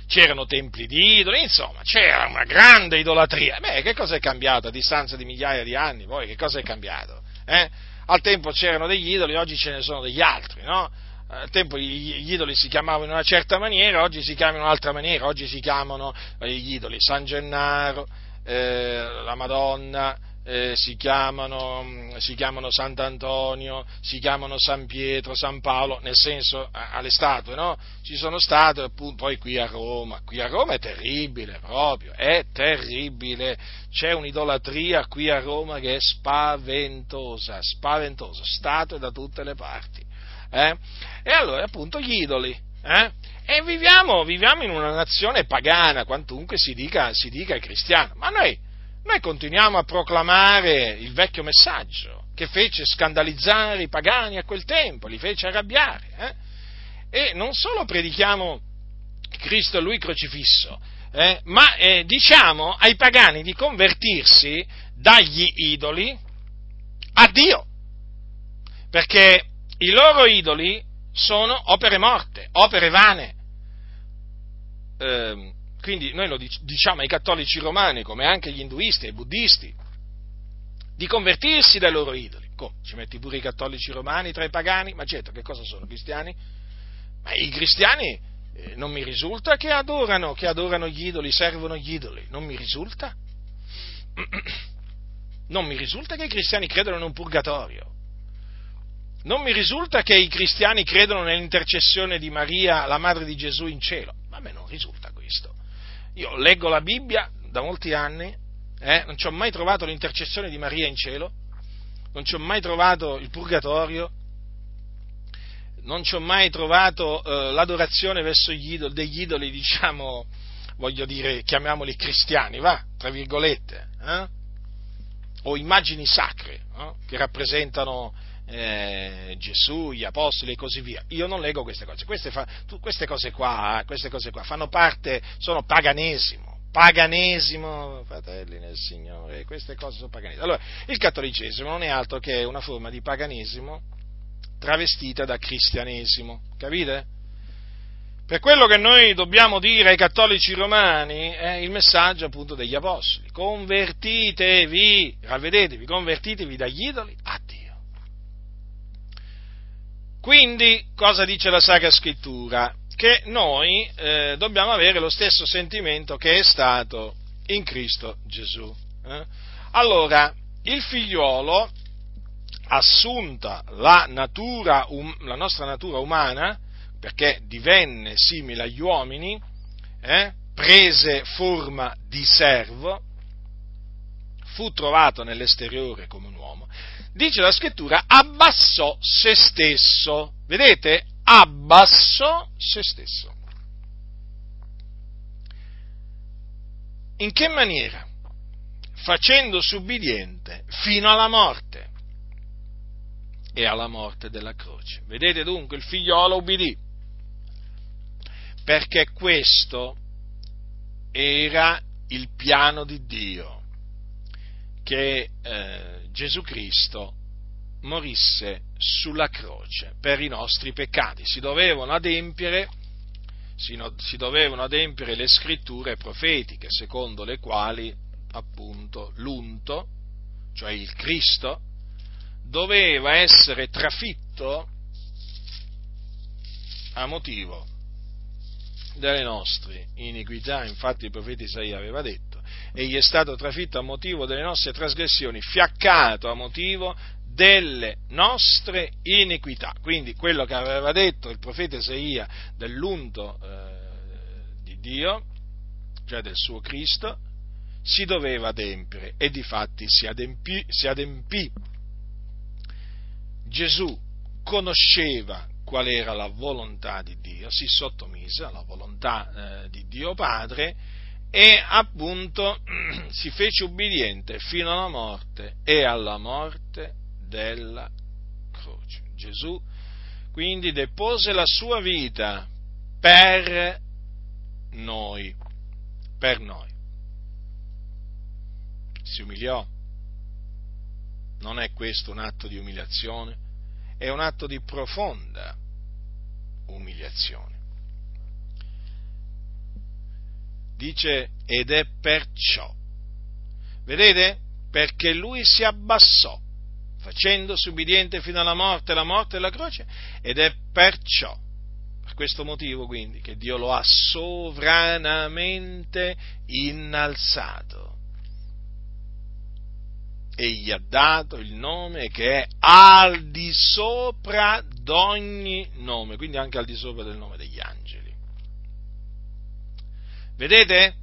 Speaker 1: C'erano templi di idoli, insomma, c'era una grande idolatria. Beh, che cosa è cambiato a distanza di migliaia di anni? Poi che cosa è cambiato? Eh? Al tempo c'erano degli idoli, oggi ce ne sono degli altri, no? al tempo gli idoli si chiamavano in una certa maniera, oggi si chiamano in un'altra maniera, oggi si chiamano eh, gli idoli San Gennaro, eh, la Madonna, eh, si, chiamano, mm, si, chiamano, Sant'Antonio, si chiamano San Pietro, San Paolo, nel senso alle statue, no? Ci sono statue appunto, poi qui a Roma, qui a Roma è terribile proprio, è terribile, c'è un'idolatria qui a Roma che è spaventosa, spaventosa, statue da tutte le parti. Eh? E allora appunto gli idoli. Eh? E viviamo, viviamo, in una nazione pagana, quantunque si dica, si dica cristiana, ma noi, noi continuiamo a proclamare il vecchio messaggio che fece scandalizzare i pagani a quel tempo, li fece arrabbiare. Eh? E non solo predichiamo Cristo Lui crocifisso, eh, ma eh, diciamo ai pagani di convertirsi dagli idoli a Dio. Perché i loro idoli sono opere morte, opere vane. Eh, quindi noi lo diciamo ai cattolici romani, come anche agli induisti e ai buddisti, di convertirsi dai loro idoli. Come? Ci metti pure i cattolici romani tra i pagani? Ma certo, che cosa sono? Cristiani? Ma i cristiani eh, non mi risulta che adorano, che adorano gli idoli, servono gli idoli. Non mi risulta. Non mi risulta che i cristiani credono in un purgatorio non mi risulta che i cristiani credono nell'intercessione di Maria, la madre di Gesù, in cielo. A me non risulta questo. Io leggo la Bibbia da molti anni, eh, non ci ho mai trovato l'intercessione di Maria in cielo, non ci ho mai trovato il purgatorio, non ci ho mai trovato eh, l'adorazione verso gli idoli, degli idoli, diciamo, voglio dire, chiamiamoli cristiani, va, tra virgolette, eh? o immagini sacre, eh, che rappresentano eh, Gesù, gli apostoli e così via. Io non leggo queste cose. Queste, fa, queste, cose, qua, queste cose qua fanno parte, sono paganesimo. Paganesimo, fratelli nel Signore, queste cose sono paganesimo. Allora, il cattolicesimo non è altro che una forma di paganesimo travestita da cristianesimo, capite? Per quello che noi dobbiamo dire ai cattolici romani è il messaggio appunto degli apostoli. Convertitevi, ravvedetevi, convertitevi dagli idoli a. Quindi, cosa dice la Sacra Scrittura? Che noi eh, dobbiamo avere lo stesso sentimento che è stato in Cristo Gesù. Eh? Allora, il figliuolo, assunta la, natura, um, la, nostra natura umana, perché divenne simile agli uomini, eh, prese forma di servo, fu trovato nell'esteriore come un uomo, dice la scrittura, abbassò se stesso. Vedete? Abbassò se stesso. In che maniera? Facendosi ubbidiente fino alla morte e alla morte della croce. Vedete dunque il figliolo ubbidì, perché questo era il piano di Dio, che eh, Gesù Cristo morisse sulla croce per i nostri peccati. Si dovevano adempiere, si, no, si dovevano adempiere le scritture profetiche, secondo le quali appunto l'unto, cioè il Cristo, doveva essere trafitto a motivo delle nostre iniquità, infatti il profeta Isaia aveva detto, egli è stato trafitto a motivo delle nostre trasgressioni, fiaccato a motivo delle nostre iniquità. Quindi quello che aveva detto il profeta Isaia dell'unto eh, di Dio, cioè del suo Cristo, si doveva adempiere e di fatti si adempì, si adempì. Gesù conosceva qual era la volontà di Dio, si sottomise alla volontà eh, di Dio Padre e appunto si fece ubbidiente fino alla morte e alla morte della croce. Gesù quindi depose la sua vita per noi, per noi. Si umiliò. Non è questo un atto di umiliazione? È un atto di profonda umiliazione. Dice, ed è perciò. Vedete? Perché lui si abbassò facendosi ubbidiente fino alla morte, la morte della croce, ed è perciò, per questo motivo quindi, che Dio lo ha sovranamente innalzato e gli ha dato il nome che è al di sopra d'ogni nome, quindi anche al di sopra del nome degli angeli. Vedete?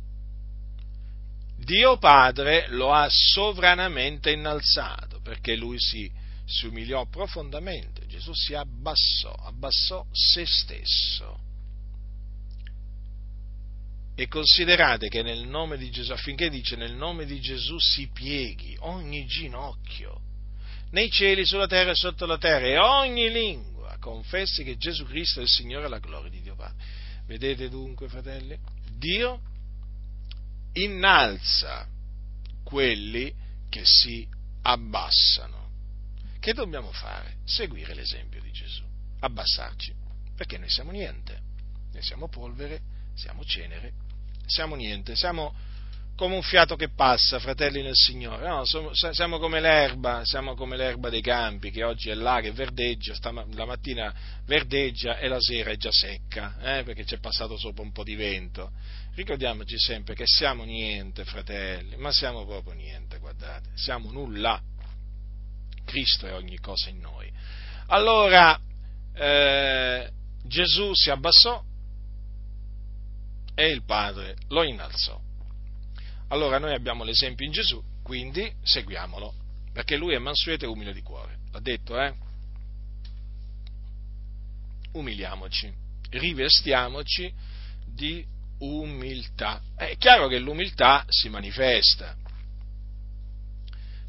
Speaker 1: Dio Padre lo ha sovranamente innalzato perché lui si, si umiliò profondamente, Gesù si abbassò, abbassò se stesso. E considerate che nel nome di Gesù, affinché dice nel nome di Gesù si pieghi ogni ginocchio, nei cieli, sulla terra e sotto la terra, e ogni lingua confessi che Gesù Cristo è il Signore e la gloria di Dio Padre. Vedete dunque, fratelli? Dio innalza quelli che si abbassano. Che dobbiamo fare? Seguire l'esempio di Gesù, abbassarci, perché noi siamo niente, noi siamo polvere, siamo cenere, siamo niente, siamo come un fiato che passa, fratelli nel Signore, no, siamo come l'erba, siamo come l'erba dei campi che oggi è là, che verdeggia, la mattina verdeggia e la sera è già secca, eh, perché c'è passato sopra un po' di vento. Ricordiamoci sempre che siamo niente, fratelli, ma siamo proprio niente, guardate, siamo nulla. Cristo è ogni cosa in noi. Allora, eh, Gesù si abbassò e il Padre lo innalzò. Allora noi abbiamo l'esempio in Gesù, quindi seguiamolo, perché lui è mansueto e umile di cuore. L'ha detto, eh? Umiliamoci, rivestiamoci di umiltà. È chiaro che l'umiltà si manifesta.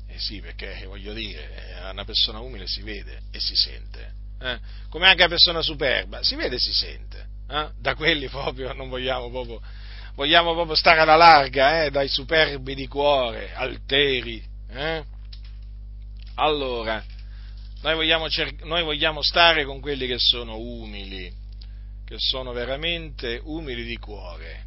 Speaker 1: Eh sì, perché voglio dire, eh, una persona umile si vede e si sente. Eh? Come anche una persona superba, si vede e si sente. Eh? Da quelli proprio non vogliamo proprio vogliamo proprio stare alla larga eh, dai superbi di cuore, alteri. Eh? Allora, noi vogliamo, cer- noi vogliamo stare con quelli che sono umili, che sono veramente umili di cuore.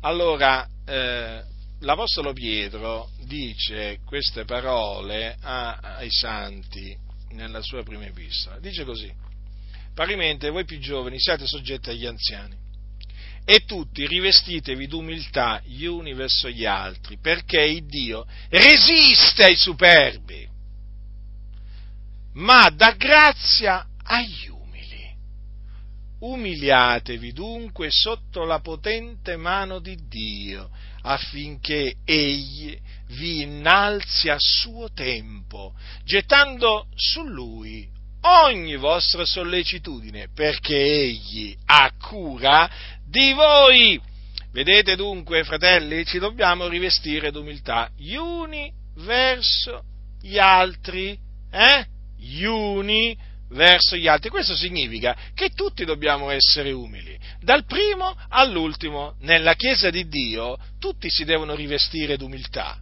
Speaker 1: Allora, eh, l'Apostolo Pietro dice queste parole a, ai santi nella sua prima epistola. Dice così: Parimente voi più giovani siate soggetti agli anziani e tutti rivestitevi d'umiltà gli uni verso gli altri, perché il Dio resiste ai superbi, ma dà grazia agli umili. Umiliatevi dunque sotto la potente mano di Dio, affinché Egli vi innalzi a suo tempo, gettando su Lui ogni vostra sollecitudine, perché Egli ha cura di voi. Vedete dunque, fratelli, ci dobbiamo rivestire d'umiltà gli uni verso gli altri, eh? Gli uni verso gli altri. Questo significa che tutti dobbiamo essere umili, dal primo all'ultimo. Nella Chiesa di Dio tutti si devono rivestire d'umiltà.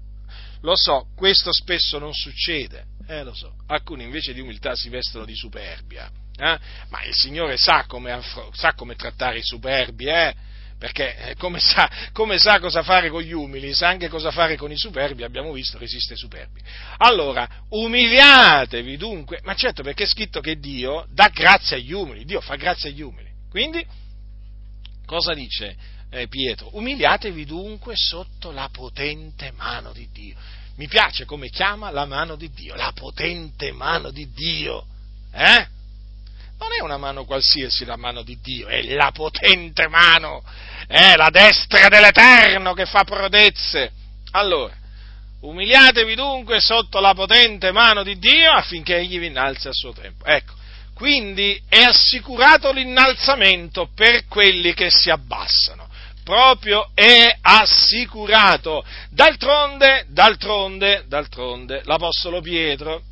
Speaker 1: Lo so, questo spesso non succede, eh, lo so. Alcuni invece di umiltà si vestono di superbia. Eh? Ma il Signore sa come, sa come trattare i superbi, eh? perché eh, come sa, come sa, cosa fare con gli umili, sa anche cosa fare con i superbi, abbiamo visto, resiste ai superbi. Allora, umiliatevi dunque, ma certo perché è scritto che Dio dà grazia agli umili, Dio fa grazia agli umili. Quindi, cosa dice eh, Pietro? Umiliatevi dunque sotto la potente mano di Dio. Mi piace come chiama la mano di Dio, la potente mano di Dio. Eh? Non è una mano qualsiasi la mano di Dio, è la potente mano, è la destra dell'Eterno che fa prodezze. Allora, umiliatevi dunque sotto la potente mano di Dio affinché egli vi innalzi a suo tempo. Ecco, quindi è assicurato l'innalzamento per quelli che si abbassano. Proprio è assicurato. D'altronde, d'altronde, d'altronde, l'Apostolo Pietro,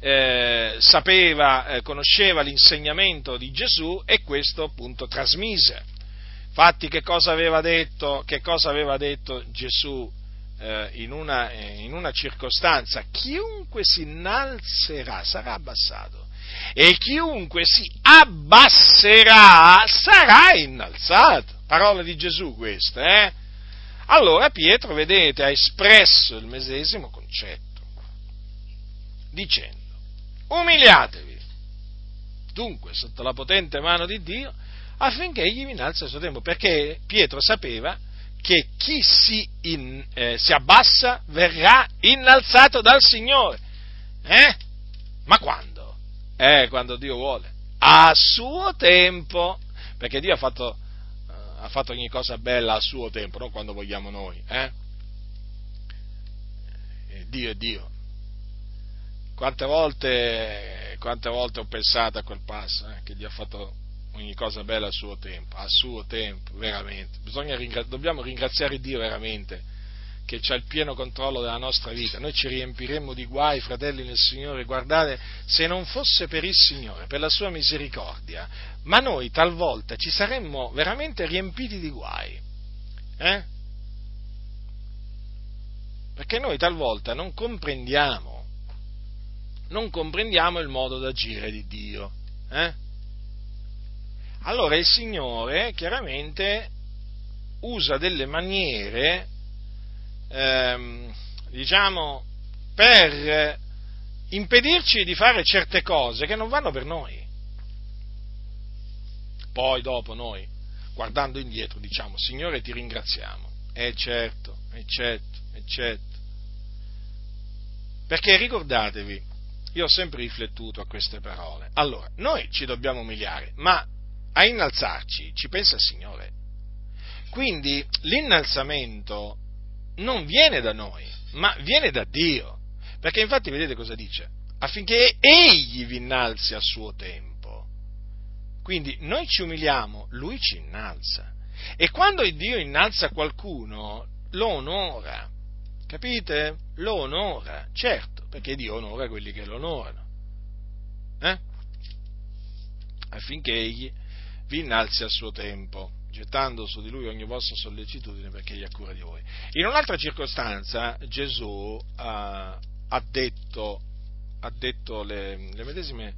Speaker 1: eh, sapeva, eh, conosceva l'insegnamento di Gesù e questo appunto trasmise. Infatti che cosa aveva detto, cosa aveva detto Gesù eh, in, una, eh, in una circostanza? Chiunque si innalzerà sarà abbassato e chiunque si abbasserà sarà innalzato. Parola di Gesù questa, eh? Allora Pietro, vedete, ha espresso il medesimo concetto, dicendo umiliatevi dunque sotto la potente mano di Dio affinché egli vi innalzi al suo tempo, perché Pietro sapeva che chi si, in, eh, si abbassa verrà innalzato dal Signore. Eh? Ma quando? Eh, quando Dio vuole. A suo tempo. Perché Dio ha fatto, uh, ha fatto ogni cosa bella a suo tempo, non quando vogliamo noi. Eh? Dio è Dio. Quante volte, quante volte ho pensato a quel passo, eh, che Dio ha fatto ogni cosa bella a suo tempo, a suo tempo, veramente. Ringra- dobbiamo ringraziare Dio veramente che ha il pieno controllo della nostra vita. Noi ci riempiremmo di guai, fratelli nel Signore, guardate, se non fosse per il Signore, per la sua misericordia, ma noi talvolta ci saremmo veramente riempiti di guai. Eh? Perché noi talvolta non comprendiamo non comprendiamo il modo d'agire di Dio. Eh? Allora il Signore chiaramente usa delle maniere, ehm, diciamo, per impedirci di fare certe cose che non vanno per noi. Poi dopo noi, guardando indietro, diciamo, Signore ti ringraziamo. Eh certo, è certo, è certo. Perché ricordatevi, io ho sempre riflettuto a queste parole. Allora, noi ci dobbiamo umiliare, ma a innalzarci ci pensa il Signore. Quindi l'innalzamento non viene da noi, ma viene da Dio. Perché infatti vedete cosa dice? Affinché Egli vi innalzi a suo tempo. Quindi noi ci umiliamo, Lui ci innalza. E quando Dio innalza qualcuno, lo onora. Capite? Lo onora, certo perché Dio onora quelli che lo onorano. Eh? Affinché egli vi innalzi a suo tempo, gettando su di lui ogni vostra sollecitudine perché egli ha cura di voi. In un'altra circostanza Gesù ha, ha detto, ha detto le, le medesime,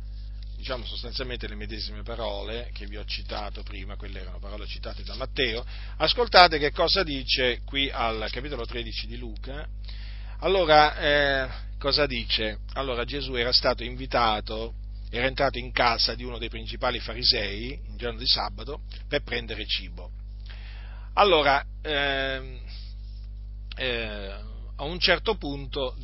Speaker 1: diciamo sostanzialmente le medesime parole che vi ho citato prima, quelle erano parole citate da Matteo. Ascoltate che cosa dice qui al capitolo 13 di Luca. Allora, eh, cosa dice? Allora Gesù era stato invitato, era entrato in casa di uno dei principali farisei, in giorno di sabato, per prendere cibo. Allora, eh, eh, a un certo punto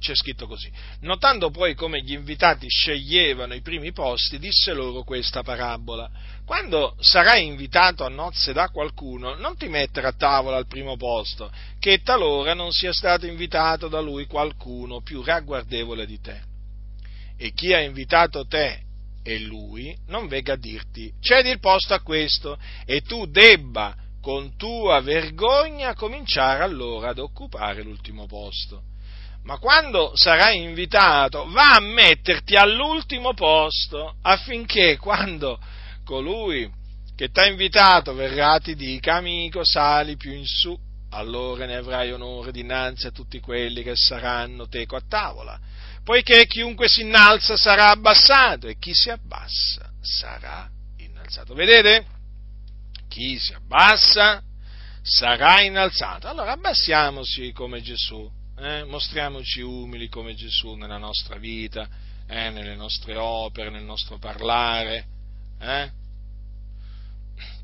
Speaker 1: c'è scritto così, notando poi come gli invitati sceglievano i primi posti, disse loro questa parabola, quando sarai invitato a nozze da qualcuno, non ti mettere a tavola al primo posto, che talora non sia stato invitato da lui qualcuno più ragguardevole di te. E chi ha invitato te e lui non venga a dirti cedi il posto a questo e tu debba con tua vergogna cominciare allora ad occupare l'ultimo posto. Ma quando sarai invitato, va a metterti all'ultimo posto affinché quando colui che ti ha invitato verrà ti dica amico sali più in su, allora ne avrai onore dinanzi a tutti quelli che saranno teco a tavola, poiché chiunque si innalza sarà abbassato e chi si abbassa sarà innalzato. Vedete? Chi si abbassa sarà innalzato. Allora abbassiamoci come Gesù, eh? mostriamoci umili come Gesù nella nostra vita, eh? nelle nostre opere, nel nostro parlare, eh?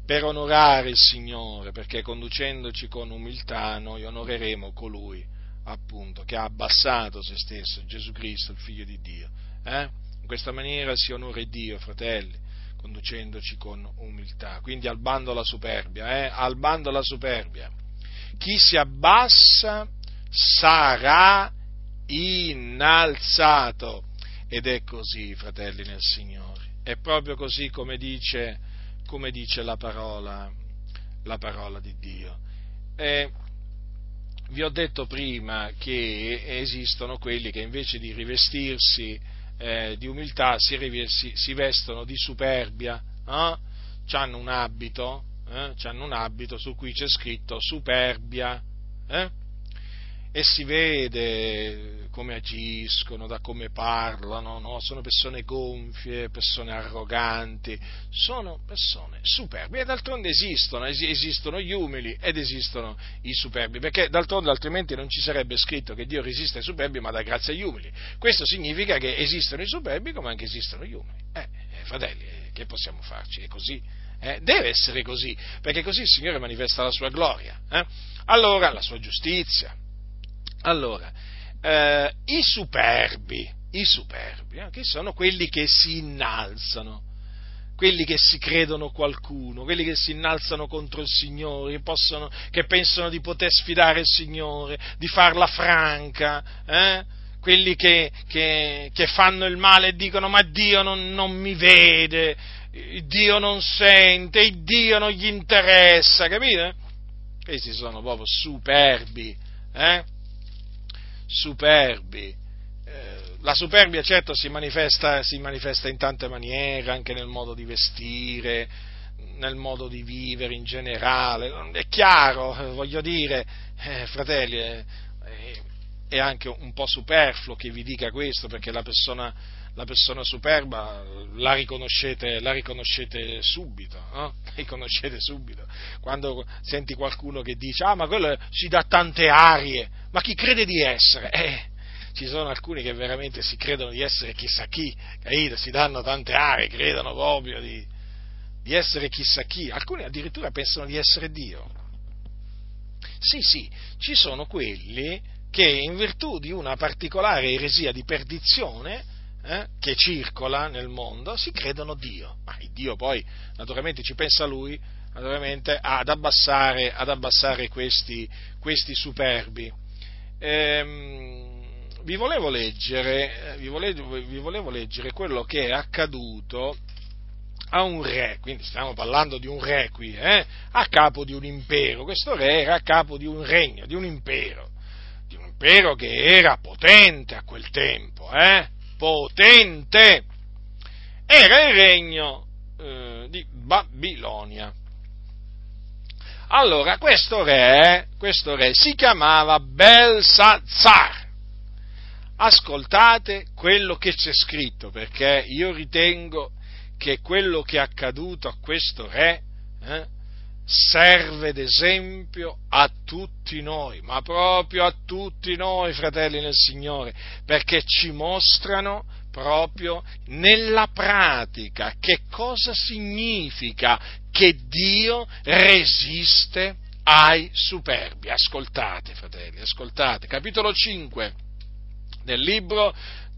Speaker 1: per onorare il Signore, perché conducendoci con umiltà noi onoreremo colui appunto che ha abbassato se stesso, Gesù Cristo, il Figlio di Dio. Eh? In questa maniera si onora Dio, fratelli, conducendoci con umiltà. Quindi al bando la superbia, eh? al bando la superbia. Chi si abbassa sarà innalzato. Ed è così, fratelli nel Signore. È proprio così come dice, come dice la, parola, la parola di Dio. E vi ho detto prima che esistono quelli che invece di rivestirsi eh, di umiltà si, si, si, vestono di superbia, eh? hanno un abito, eh? un abito su cui c'è scritto superbia, eh? E si vede come agiscono, da come parlano, no? sono persone gonfie, persone arroganti, sono persone superbe e d'altronde esistono, esistono gli umili ed esistono i superbi, perché d'altronde altrimenti non ci sarebbe scritto che Dio resiste ai superbi ma dà grazia agli umili. Questo significa che esistono i superbi come anche esistono gli umili. Eh, eh fratelli, eh, che possiamo farci? È così. Eh, deve essere così, perché così il Signore manifesta la sua gloria, eh? allora la sua giustizia, allora, eh, i superbi, i superbi, eh, che sono quelli che si innalzano, quelli che si credono qualcuno, quelli che si innalzano contro il Signore, possono, che pensano di poter sfidare il Signore, di farla franca, eh? quelli che, che, che, fanno il male e dicono ma Dio non, non mi vede, Dio non sente, Dio non gli interessa, capite? Questi sono proprio superbi, eh? Superbi. Eh, la superbia certo si manifesta, si manifesta, in tante maniere, anche nel modo di vestire, nel modo di vivere in generale. È chiaro, voglio dire, eh, fratelli, eh, è anche un po' superfluo che vi dica questo, perché la persona, la persona superba la riconoscete, la riconoscete subito, no? riconoscete subito. Quando senti qualcuno che dice, ah ma quello si dà tante arie, ma chi crede di essere? Eh, ci sono alcuni che veramente si credono di essere chissà chi, capito? si danno tante arie, credono proprio di, di essere chissà chi, alcuni addirittura pensano di essere Dio. Sì, sì, ci sono quelli che in virtù di una particolare eresia di perdizione eh, che circola nel mondo si credono Dio, ma Dio poi naturalmente ci pensa lui naturalmente ad abbassare, ad abbassare questi, questi superbi. Ehm, vi, volevo leggere, vi, volevo, vi volevo leggere quello che è accaduto a un re, quindi stiamo parlando di un re qui, eh, a capo di un impero, questo re era a capo di un regno, di un impero, di un impero che era potente a quel tempo, eh, potente, era il regno eh, di Babilonia. Allora, questo re, questo re si chiamava Belsazar. Ascoltate quello che c'è scritto, perché io ritengo che quello che è accaduto a questo re eh, serve d'esempio a tutti noi, ma proprio a tutti noi, fratelli nel Signore, perché ci mostrano proprio nella pratica che cosa significa che Dio resiste ai superbi. Ascoltate, fratelli, ascoltate. Capitolo 5 del libro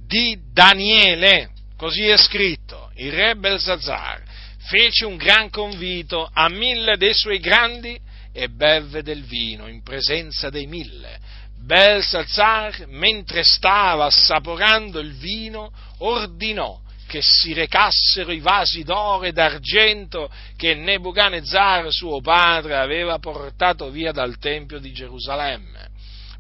Speaker 1: di Daniele, così è scritto, il re Belsazar fece un gran convito a mille dei suoi grandi e bevve del vino in presenza dei mille. Belsazar, mentre stava assaporando il vino, ordinò che si recassero i vasi d'oro e d'argento che Nebuchadnezzar, suo padre, aveva portato via dal Tempio di Gerusalemme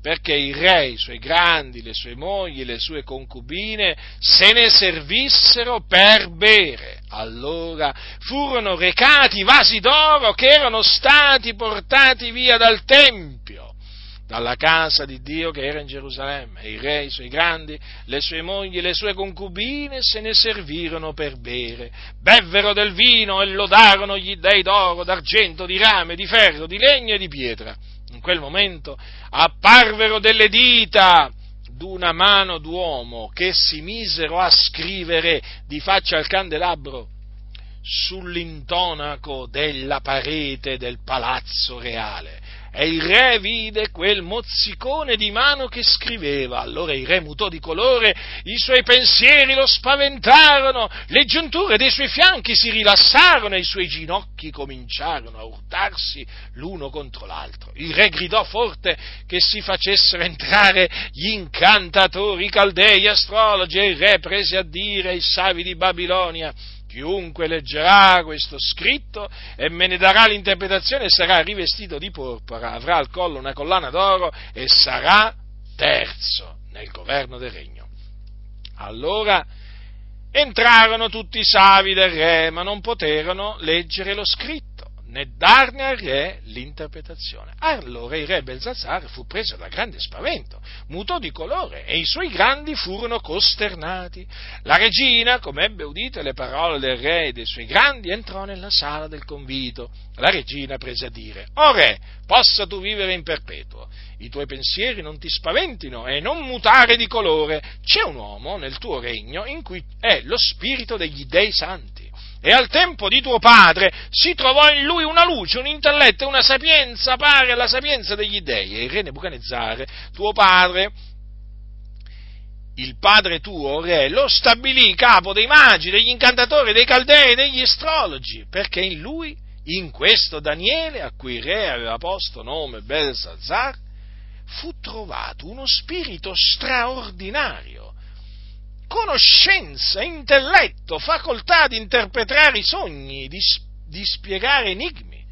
Speaker 1: perché il re, i suoi grandi, le sue mogli, le sue concubine se ne servissero per bere. Allora furono recati vasi d'oro che erano stati portati via dal Tempio dalla casa di Dio che era in Gerusalemme. Il re, i suoi grandi, le sue mogli, le sue concubine se ne servirono per bere. Bevvero del vino e lodarono gli dei d'oro, d'argento, di rame, di ferro, di legno e di pietra. In quel momento apparvero delle dita d'una mano d'uomo che si misero a scrivere di faccia al candelabro sull'intonaco della parete del palazzo reale. E il re vide quel mozzicone di mano che scriveva. Allora il re mutò di colore, i suoi pensieri lo spaventarono, le giunture dei suoi fianchi si rilassarono e i suoi ginocchi cominciarono a urtarsi l'uno contro l'altro. Il re gridò forte che si facessero entrare gli incantatori, i caldei, gli astrologi e il re prese a dire ai savi di Babilonia Chiunque leggerà questo scritto e me ne darà l'interpretazione sarà rivestito di porpora, avrà al collo una collana d'oro e sarà terzo nel governo del regno. Allora entrarono tutti i savi del re, ma non poterono leggere lo scritto né darne al re l'interpretazione. Allora il re Belzazzar fu preso da grande spavento, mutò di colore e i suoi grandi furono costernati. La regina, come ebbe udite le parole del re e dei suoi grandi, entrò nella sala del convito. La regina prese a dire, O re, possa tu vivere in perpetuo, i tuoi pensieri non ti spaventino e non mutare di colore. C'è un uomo nel tuo regno in cui è lo spirito degli dei santi e al tempo di tuo padre si trovò in lui una luce, un intelletto e una sapienza pari alla sapienza degli dei. E il re Nebuchadnezzare, tuo padre, il padre tuo, re, lo stabilì capo dei magi, degli incantatori, dei caldei, degli astrologi, perché in lui, in questo Daniele, a cui il re aveva posto nome Belsazar, fu trovato uno spirito straordinario conoscenza, intelletto, facoltà di interpretare i sogni, di, di spiegare enigmi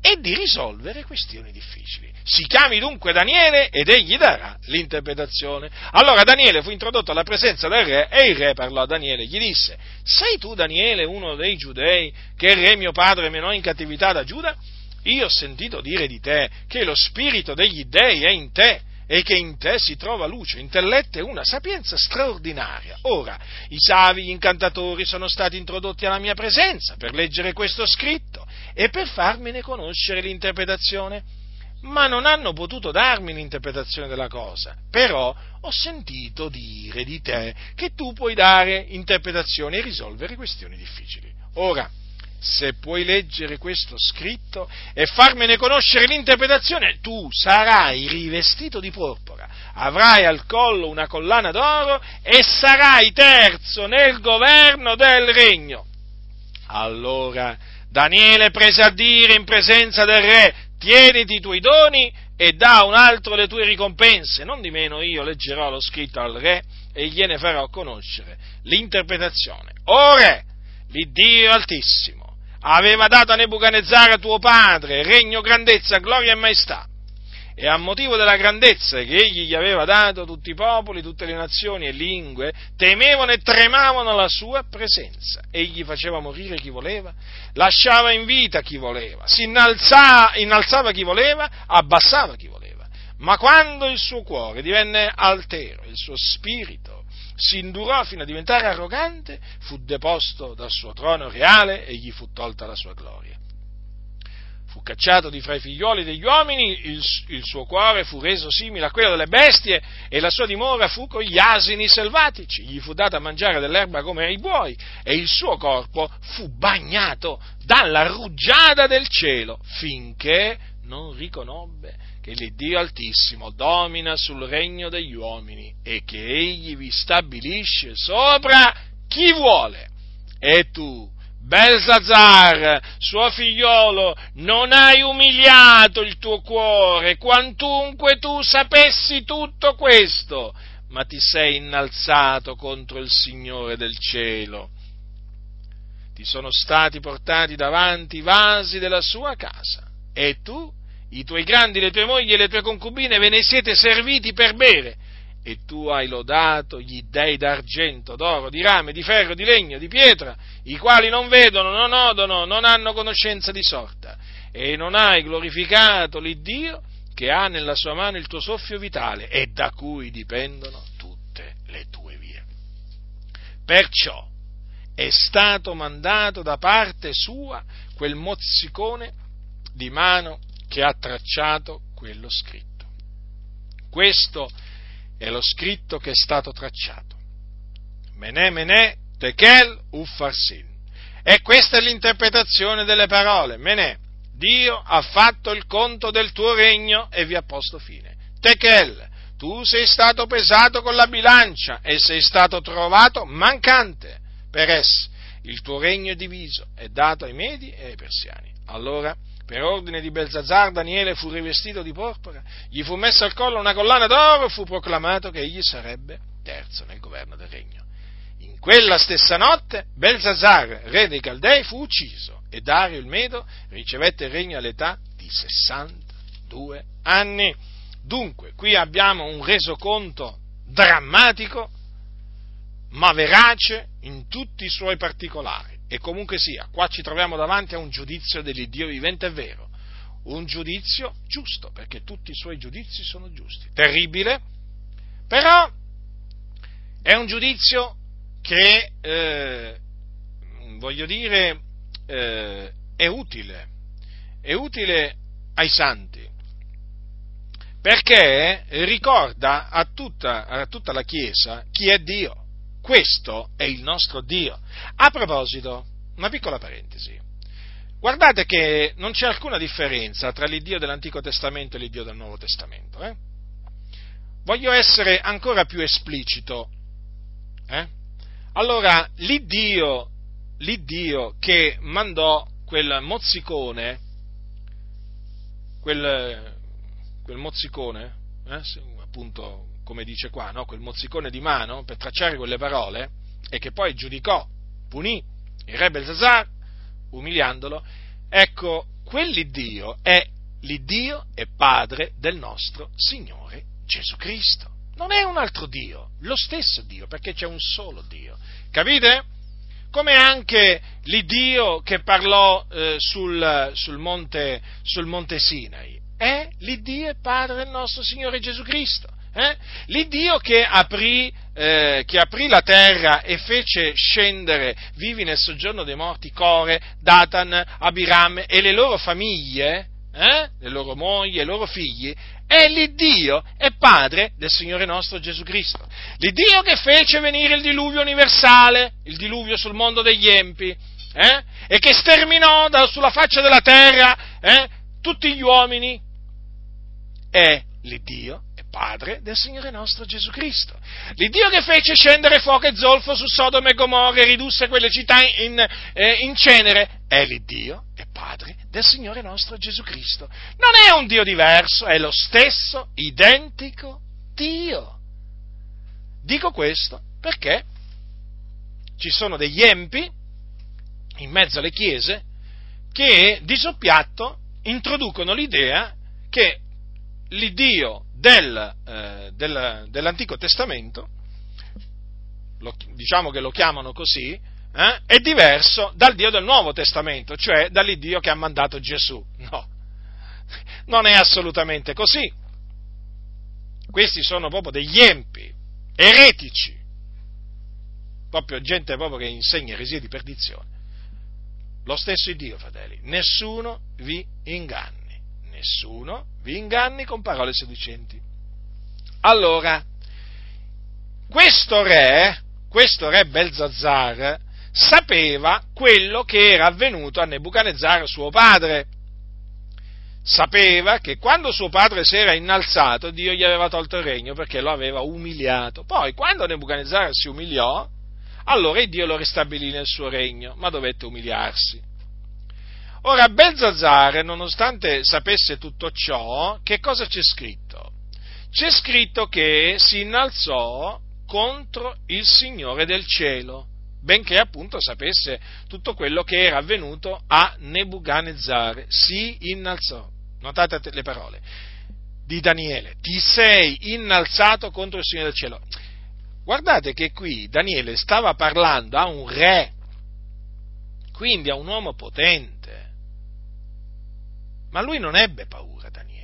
Speaker 1: e di risolvere questioni difficili. Si chiami dunque Daniele ed egli darà l'interpretazione. Allora Daniele fu introdotto alla presenza del re e il re parlò a Daniele e gli disse, sei tu Daniele uno dei giudei che il re mio padre menò in cattività da Giuda? Io ho sentito dire di te che lo spirito degli dei è in te e che in te si trova luce, intelletto e una sapienza straordinaria. Ora, i savi, gli incantatori sono stati introdotti alla mia presenza per leggere questo scritto e per farmene conoscere l'interpretazione, ma non hanno potuto darmi l'interpretazione della cosa. Però ho sentito dire di te che tu puoi dare interpretazioni e risolvere questioni difficili. Ora, se puoi leggere questo scritto e farmene conoscere l'interpretazione, tu sarai rivestito di porpora, avrai al collo una collana d'oro e sarai terzo nel governo del regno. Allora Daniele prese a dire in presenza del re, tieniti i tuoi doni e da un altro le tue ricompense, non di meno io leggerò lo scritto al re e gliene farò conoscere l'interpretazione. Ora, l'Iddio Altissimo aveva dato a Nebuchadnezzar tuo padre regno, grandezza, gloria e maestà. E a motivo della grandezza che egli gli aveva dato, tutti i popoli, tutte le nazioni e lingue temevano e tremavano la sua presenza. Egli faceva morire chi voleva, lasciava in vita chi voleva, si innalzava, innalzava chi voleva, abbassava chi voleva. Ma quando il suo cuore divenne altero, il suo spirito si indurò fino a diventare arrogante, fu deposto dal suo trono reale e gli fu tolta la sua gloria. Fu cacciato di fra i figlioli degli uomini, il, il suo cuore fu reso simile a quello delle bestie e la sua dimora fu con gli asini selvatici. Gli fu data a mangiare dell'erba come ai buoi e il suo corpo fu bagnato dalla rugiada del cielo finché non riconobbe che l'Iddio Altissimo domina sul regno degli uomini e che egli vi stabilisce sopra chi vuole. E tu, Belzazar, suo figliolo, non hai umiliato il tuo cuore, quantunque tu sapessi tutto questo, ma ti sei innalzato contro il Signore del cielo. Ti sono stati portati davanti i vasi della sua casa e tu i tuoi grandi, le tue mogli e le tue concubine ve ne siete serviti per bere, e tu hai lodato gli dei d'argento, d'oro, di rame, di ferro, di legno, di pietra, i quali non vedono, non odono, non hanno conoscenza di sorta, e non hai glorificato l'Iddio che ha nella sua mano il tuo soffio vitale e da cui dipendono tutte le tue vie. Perciò è stato mandato da parte sua quel mozzicone di mano che ha tracciato quello scritto. Questo è lo scritto che è stato tracciato. Menè menè tekel uffarsin. E questa è l'interpretazione delle parole. Menè, Dio ha fatto il conto del tuo regno e vi ha posto fine. Tekel, tu sei stato pesato con la bilancia e sei stato trovato mancante. Peres, il tuo regno è diviso, è dato ai Medi e ai Persiani. Allora, per ordine di Belzazar, Daniele fu rivestito di porpora, gli fu messa al collo una collana d'oro e fu proclamato che egli sarebbe terzo nel governo del regno. In quella stessa notte Belzazar, re dei Caldei, fu ucciso e Dario il Medo ricevette il regno all'età di 62 anni. Dunque, qui abbiamo un resoconto drammatico ma verace in tutti i suoi particolari. E comunque sia, qua ci troviamo davanti a un giudizio dell'Iddio vivente e vero, un giudizio giusto, perché tutti i suoi giudizi sono giusti. Terribile, però è un giudizio che, eh, voglio dire, eh, è utile, è utile ai santi, perché ricorda a tutta, a tutta la Chiesa chi è Dio questo è il nostro Dio. A proposito, una piccola parentesi. Guardate che non c'è alcuna differenza tra l'Iddio dell'Antico Testamento e l'Iddio del Nuovo Testamento. Eh? Voglio essere ancora più esplicito. Eh? Allora, l'Iddio, l'Iddio che mandò quel mozzicone, quel, quel mozzicone, eh? appunto come dice qua, no? quel mozzicone di mano per tracciare quelle parole e che poi giudicò, punì il re Belzazar umiliandolo, ecco, quell'Iddio è l'Iddio e Padre del nostro Signore Gesù Cristo. Non è un altro Dio, lo stesso Dio, perché c'è un solo Dio. Capite? Come anche l'Iddio che parlò eh, sul, sul, monte, sul monte Sinai. È l'Iddio e Padre del nostro Signore Gesù Cristo. Eh? L'Iddio che aprì, eh, che aprì, la terra e fece scendere vivi nel soggiorno dei morti Core, Datan, Abiram e le loro famiglie, eh? le loro mogli e i loro figli, è l'Iddio e Padre del Signore nostro Gesù Cristo. L'Iddio che fece venire il diluvio universale, il diluvio sul mondo degli empi, eh? e che sterminò da, sulla faccia della terra eh? tutti gli uomini, è l'Iddio Padre del Signore nostro Gesù Cristo. L'Iddio che fece scendere fuoco e zolfo su Sodoma e Gomorra e ridusse quelle città in, eh, in cenere è l'Iddio e Padre del Signore nostro Gesù Cristo. Non è un Dio diverso, è lo stesso, identico Dio. Dico questo perché ci sono degli empi in mezzo alle chiese che di soppiatto introducono l'idea che l'Iddio del, eh, del, dell'Antico Testamento, lo, diciamo che lo chiamano così, eh, è diverso dal Dio del Nuovo Testamento, cioè dall'Iddio che ha mandato Gesù. No, non è assolutamente così. Questi sono proprio degli empi, eretici, proprio gente proprio che insegna eresie di perdizione. Lo stesso Dio, fratelli, nessuno vi inganna nessuno vi inganni con parole seducenti. Allora, questo re, questo re Belzazzar, sapeva quello che era avvenuto a Nebuchadnezzar suo padre. Sapeva che quando suo padre si era innalzato, Dio gli aveva tolto il regno perché lo aveva umiliato. Poi, quando Nebuchadnezzar si umiliò, allora Dio lo ristabilì nel suo regno, ma dovette umiliarsi. Ora, Belzazzare, nonostante sapesse tutto ciò, che cosa c'è scritto? C'è scritto che si innalzò contro il Signore del cielo, benché appunto sapesse tutto quello che era avvenuto a Nebuchadnezzar. Si innalzò. Notate le parole di Daniele. Ti sei innalzato contro il Signore del cielo. Guardate che qui Daniele stava parlando a un re, quindi a un uomo potente ma lui non ebbe paura, Daniele.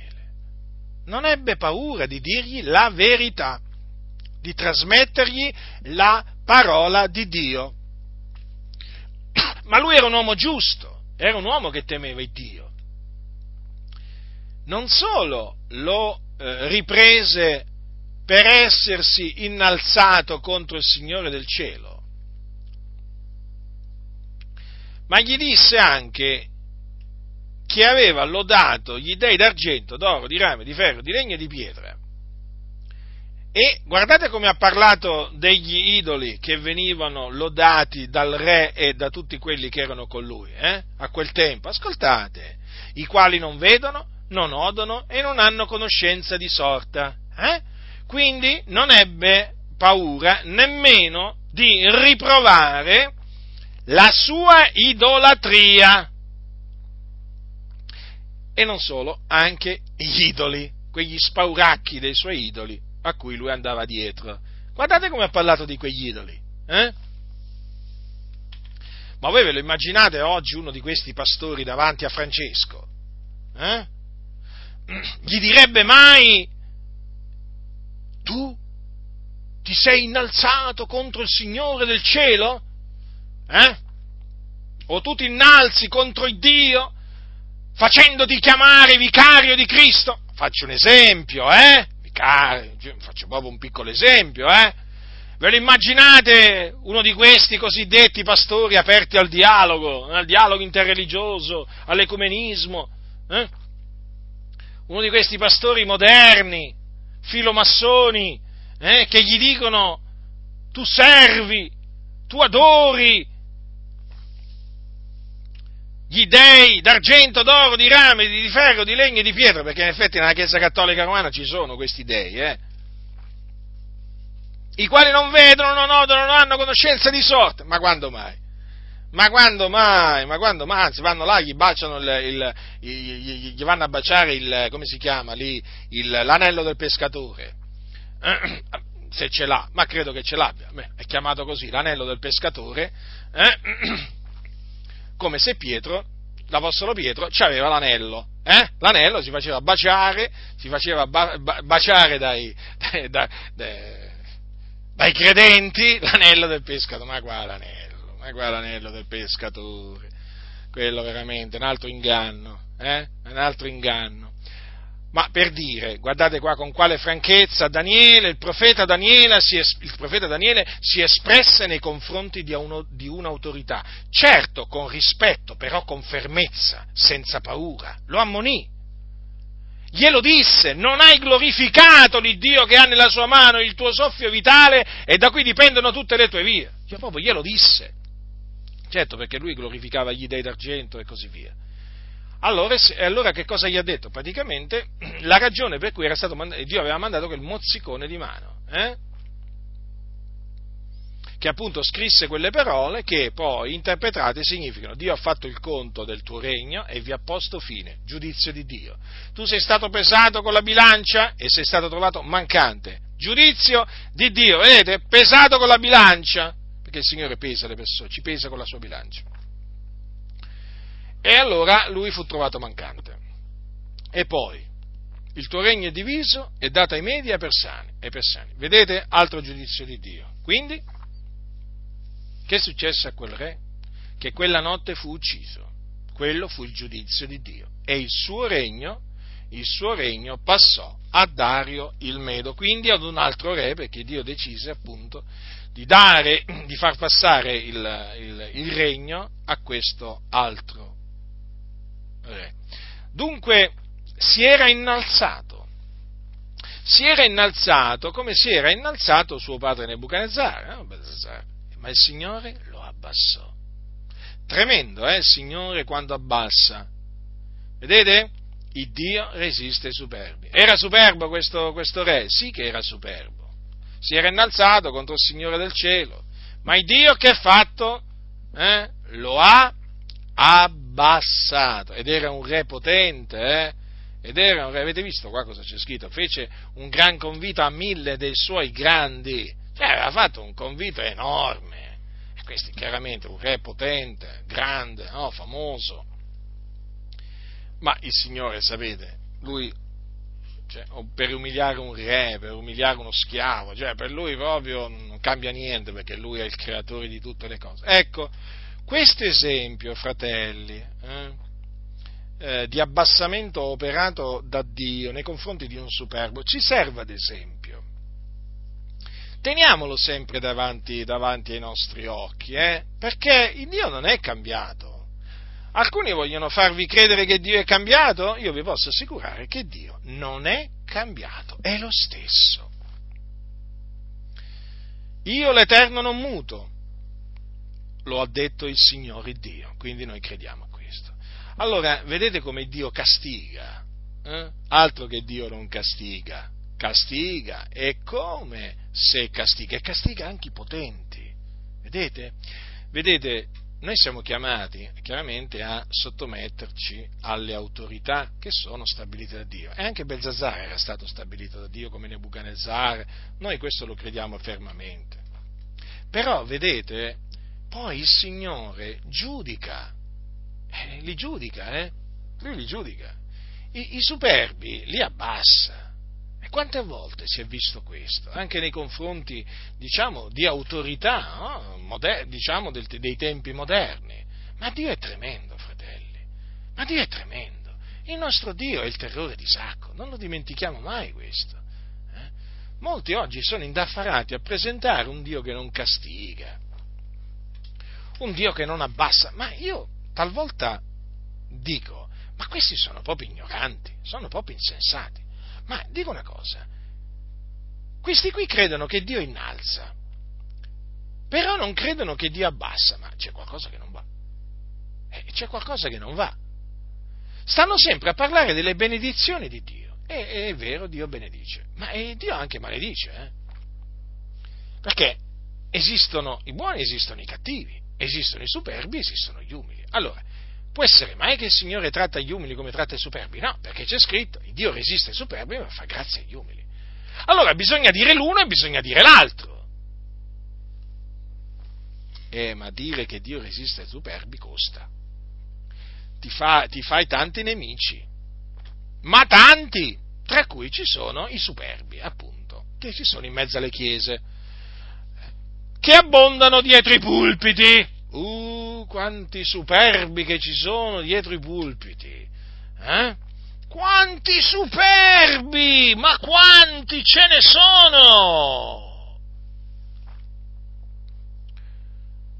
Speaker 1: non ebbe paura di dirgli la verità, di trasmettergli la parola di Dio. Ma lui era un uomo giusto, era un uomo che temeva il Dio. Non solo lo eh, riprese per essersi innalzato contro il Signore del cielo, ma gli disse anche che aveva lodato gli dei d'argento, d'oro, di rame, di ferro, di legno e di pietra. E guardate come ha parlato degli idoli che venivano lodati dal re e da tutti quelli che erano con lui, eh? a quel tempo. Ascoltate, i quali non vedono, non odono e non hanno conoscenza di sorta. Eh? Quindi non ebbe paura nemmeno di riprovare la sua idolatria. E non solo, anche gli idoli, quegli spauracchi dei suoi idoli a cui lui andava dietro. Guardate come ha parlato di quegli idoli. Eh? Ma voi ve lo immaginate oggi uno di questi pastori davanti a Francesco? Eh? Gli direbbe mai, tu ti sei innalzato contro il Signore del cielo? Eh? O tu ti innalzi contro il Dio facendoti chiamare vicario di Cristo? Faccio un esempio, eh? Vicario, faccio proprio un piccolo esempio, eh? Ve lo immaginate uno di questi cosiddetti pastori aperti al dialogo, al dialogo interreligioso, all'ecumenismo? Eh? Uno di questi pastori moderni, filomassoni, eh, che gli dicono tu servi, tu adori gli dei d'argento, d'oro, di rame, di ferro, di legno e di pietra, perché in effetti nella Chiesa Cattolica Romana ci sono questi dei, eh? i quali non vedono, non odono, non hanno conoscenza di sorte. Ma quando mai? Ma quando mai? Ma quando mai? Anzi, vanno là, gli baciano il, il, gli, gli vanno a baciare il, come si chiama lì, il, l'anello del pescatore. Se ce l'ha, ma credo che ce l'abbia. Beh, è chiamato così, l'anello del pescatore. Eh? come se Pietro, l'Apostolo Pietro, aveva l'anello. Eh? L'anello si faceva baciare, si faceva ba- ba- baciare dai, dai, dai, dai, credenti l'anello del pescatore. Ma qua l'anello, ma qua l'anello del pescatore. Quello veramente un altro inganno, eh? un altro inganno. Ma per dire, guardate qua con quale franchezza Daniele, il profeta Daniele si, es, profeta Daniele si espresse nei confronti di, uno, di un'autorità, certo con rispetto, però con fermezza, senza paura, lo ammonì. Glielo disse, non hai glorificato l'Iddio che ha nella sua mano il tuo soffio vitale e da cui dipendono tutte le tue vie. Io proprio glielo disse. Certo perché lui glorificava gli dei d'argento e così via. Allora, allora, che cosa gli ha detto? Praticamente la ragione per cui mandato, Dio aveva mandato quel mozzicone di mano, eh? che appunto scrisse quelle parole che poi interpretate significano Dio ha fatto il conto del tuo regno e vi ha posto fine, giudizio di Dio. Tu sei stato pesato con la bilancia e sei stato trovato mancante, giudizio di Dio, vedete, pesato con la bilancia, perché il Signore pesa le persone, ci pesa con la sua bilancia. E allora lui fu trovato mancante. E poi, il tuo regno è diviso e dato ai Medi e ai Persani. ai persani. Vedete? Altro giudizio di Dio. Quindi, che successe a quel re? Che quella notte fu ucciso. Quello fu il giudizio di Dio. E il suo regno, il suo regno passò a Dario il Medo, quindi ad un altro re, perché Dio decise appunto di dare, di far passare il, il, il regno a questo altro re. Dunque si era innalzato, si era innalzato come si era innalzato suo padre Nebuchadnezzar, no? ma il Signore lo abbassò. Tremendo, eh, il Signore quando abbassa. Vedete? Il Dio resiste ai superbi. Era superbo questo, questo re? Sì che era superbo. Si era innalzato contro il Signore del cielo. Ma il Dio che ha fatto? Eh? Lo ha abbassato ed era un re potente, eh? Ed era un re, avete visto qua cosa c'è scritto? Fece un gran convito a mille dei suoi grandi, cioè aveva fatto un convito enorme. E questo chiaramente un re potente, grande, no? famoso. Ma il Signore, sapete, lui cioè, per umiliare un re, per umiliare uno schiavo, cioè per lui proprio non cambia niente perché lui è il creatore di tutte le cose. Ecco, questo esempio, fratelli, eh, eh, di abbassamento operato da Dio nei confronti di un superbo ci serve ad esempio. Teniamolo sempre davanti, davanti ai nostri occhi, eh, perché il Dio non è cambiato. Alcuni vogliono farvi credere che Dio è cambiato, io vi posso assicurare che Dio non è cambiato, è lo stesso. Io l'Eterno non muto, lo ha detto il Signore Dio, quindi noi crediamo a questo. Allora, vedete come Dio castiga? Eh? Altro che Dio non castiga, castiga e come se castiga, e castiga anche i potenti. Vedete? Vedete, noi siamo chiamati chiaramente a sottometterci alle autorità che sono stabilite da Dio. E anche Belzazzar era stato stabilito da Dio come Nebuchadnezzar, noi questo lo crediamo fermamente. Però, vedete, poi il Signore giudica, eh, li giudica, eh? Lui li giudica. I, I superbi li abbassa. E quante volte si è visto questo? Anche nei confronti, diciamo, di autorità, no? Moder- diciamo, del, dei tempi moderni. Ma Dio è tremendo, fratelli. Ma Dio è tremendo. Il nostro Dio è il terrore di Sacco, non lo dimentichiamo mai questo. Eh? Molti oggi sono indaffarati a presentare un Dio che non castiga, un Dio che non abbassa, ma io talvolta dico, ma questi sono proprio ignoranti, sono proprio insensati. Ma dico una cosa, questi qui credono che Dio innalza, però non credono che Dio abbassa, ma c'è qualcosa che non va. Eh, c'è qualcosa che non va. Stanno sempre a parlare delle benedizioni di Dio. E è vero, Dio benedice, ma Dio anche maledice. Eh? Perché esistono i buoni, esistono i cattivi. Esistono i superbi, esistono gli umili. Allora, può essere mai che il Signore tratta gli umili come tratta i superbi? No, perché c'è scritto, Dio resiste ai superbi ma fa grazia agli umili. Allora bisogna dire l'uno e bisogna dire l'altro. Eh, ma dire che Dio resiste ai superbi costa. Ti, fa, ti fai tanti nemici, ma tanti, tra cui ci sono i superbi, appunto, che ci sono in mezzo alle chiese che abbondano dietro i pulpiti. Uh, quanti superbi che ci sono dietro i pulpiti. Eh? Quanti superbi! Ma quanti ce ne sono!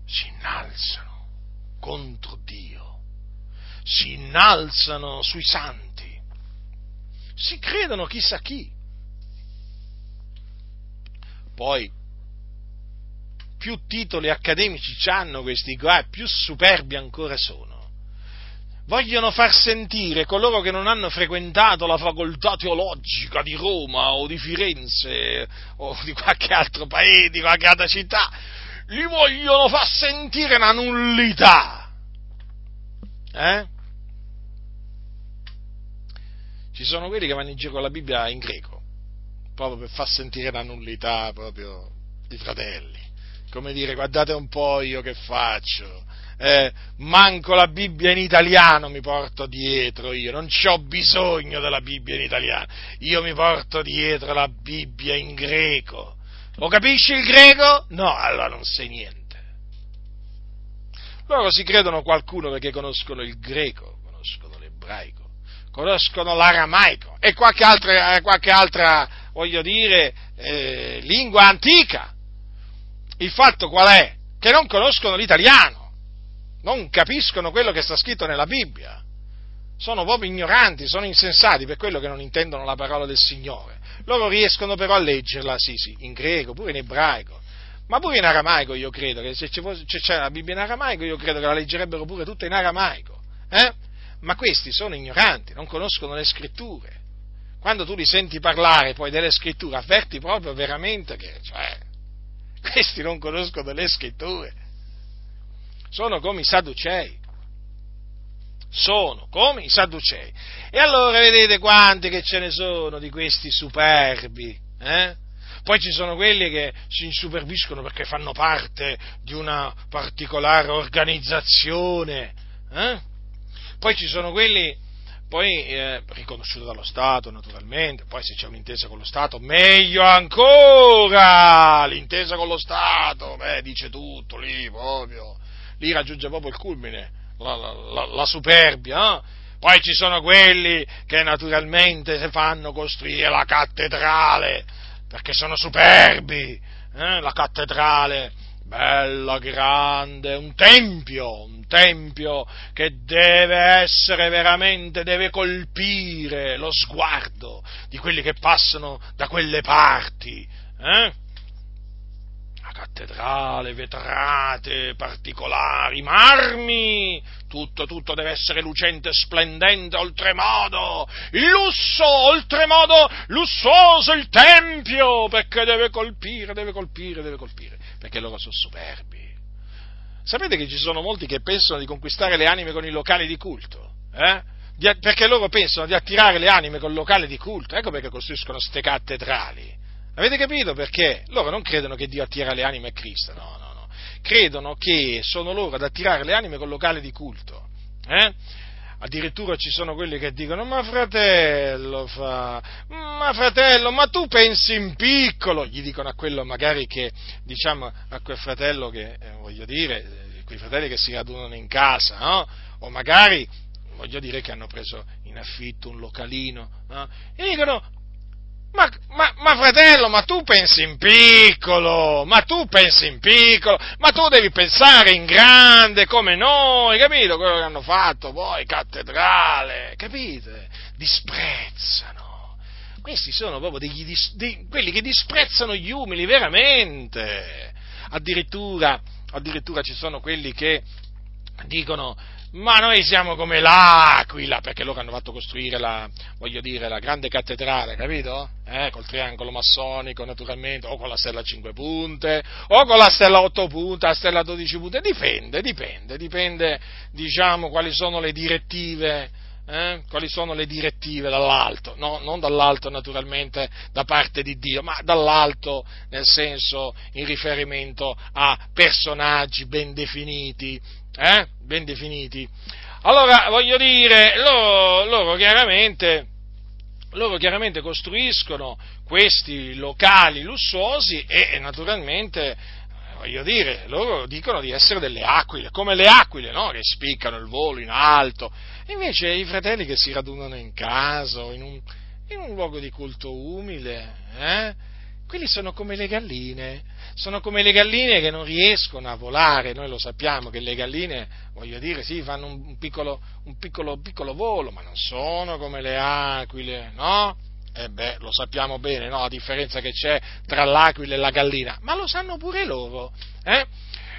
Speaker 1: Si innalzano contro Dio, si innalzano sui santi, si credono chissà chi. Poi più titoli accademici hanno questi qua, più superbi ancora sono. Vogliono far sentire coloro che non hanno frequentato la facoltà teologica di Roma o di Firenze o di qualche altro paese, di qualche altra città, li vogliono far sentire una nullità. Eh? Ci sono quelli che vanno in giro con la Bibbia in greco, proprio per far sentire la nullità proprio i fratelli come dire, guardate un po' io che faccio, eh, manco la Bibbia in italiano mi porto dietro io, non ho bisogno della Bibbia in italiano, io mi porto dietro la Bibbia in greco. Lo capisci il greco? No, allora non sai niente. Loro si credono qualcuno perché conoscono il greco, conoscono l'ebraico, conoscono l'aramaico e qualche altra, qualche altra voglio dire, eh, lingua antica il fatto qual è? Che non conoscono l'italiano, non capiscono quello che sta scritto nella Bibbia, sono proprio ignoranti, sono insensati per quello che non intendono la parola del Signore. Loro riescono però a leggerla, sì, sì, in greco, pure in ebraico, ma pure in aramaico io credo, che se c'è la Bibbia in aramaico io credo che la leggerebbero pure tutta in aramaico, eh? Ma questi sono ignoranti, non conoscono le scritture. Quando tu li senti parlare poi delle scritture, avverti proprio veramente che, cioè, questi non conoscono le scritture. Sono come i Sadducei. Sono come i Sadducei. E allora vedete quanti che ce ne sono di questi superbi. Eh? Poi ci sono quelli che si insuperbiscono perché fanno parte di una particolare organizzazione. Eh? Poi ci sono quelli poi eh, riconosciuto dallo Stato naturalmente, poi se c'è un'intesa con lo Stato, meglio ancora, l'intesa con lo Stato, beh, dice tutto lì proprio, lì raggiunge proprio il culmine, la, la, la, la superbia, eh? poi ci sono quelli che naturalmente si fanno costruire la cattedrale, perché sono superbi, eh? la cattedrale, bella, grande, un tempio, un tempio che deve essere veramente, deve colpire lo sguardo di quelli che passano da quelle parti. Eh? Cattedrale, vetrate particolari, marmi, tutto, tutto deve essere lucente, splendente, oltremodo, il lusso, oltremodo lussuoso il tempio, perché deve colpire, deve colpire, deve colpire perché loro sono superbi. Sapete che ci sono molti che pensano di conquistare le anime con i locali di culto? Eh? Perché loro pensano di attirare le anime con il locale di culto. Ecco perché costruiscono ste cattedrali. Avete capito perché? Loro non credono che Dio attira le anime a Cristo, no, no, no. Credono che sono loro ad attirare le anime con il locale di culto. Eh? addirittura ci sono quelli che dicono ma fratello fa, ma fratello, ma tu pensi in piccolo, gli dicono a quello magari che, diciamo, a quel fratello che, eh, voglio dire, eh, quei fratelli che si radunano in casa, no? O magari, voglio dire, che hanno preso in affitto un localino, no? E dicono, ma, ma, ma, fratello, ma tu pensi in piccolo, ma tu pensi in piccolo, ma tu devi pensare in grande come noi, capito? Quello che hanno fatto poi, cattedrale, capite? Disprezzano. Questi sono proprio degli, dei, quelli che disprezzano gli umili, veramente. Addirittura, addirittura ci sono quelli che dicono, ma noi siamo come l'Aquila, perché loro hanno fatto costruire la, dire, la grande cattedrale, capito? Eh, col triangolo massonico, naturalmente, o con la stella a 5 punte, o con la stella a 8 punte, la stella a 12 punte, dipende, dipende, dipende, diciamo, quali sono le direttive, eh? quali sono le direttive dall'alto, no, non dall'alto naturalmente da parte di Dio, ma dall'alto nel senso in riferimento a personaggi ben definiti, eh? ben definiti. Allora, voglio dire, loro, loro, chiaramente, loro chiaramente costruiscono questi locali lussuosi e, e naturalmente voglio dire, loro dicono di essere delle aquile, come le aquile, no? Che spiccano il volo in alto. Invece i fratelli che si radunano in casa o in un, in un luogo di culto umile, eh? Quelli sono come le galline, sono come le galline che non riescono a volare, noi lo sappiamo che le galline, voglio dire, sì, fanno un piccolo, un piccolo, piccolo volo, ma non sono come le aquile, no? E eh beh, lo sappiamo bene, no? La differenza che c'è tra l'aquila e la gallina, ma lo sanno pure loro, eh?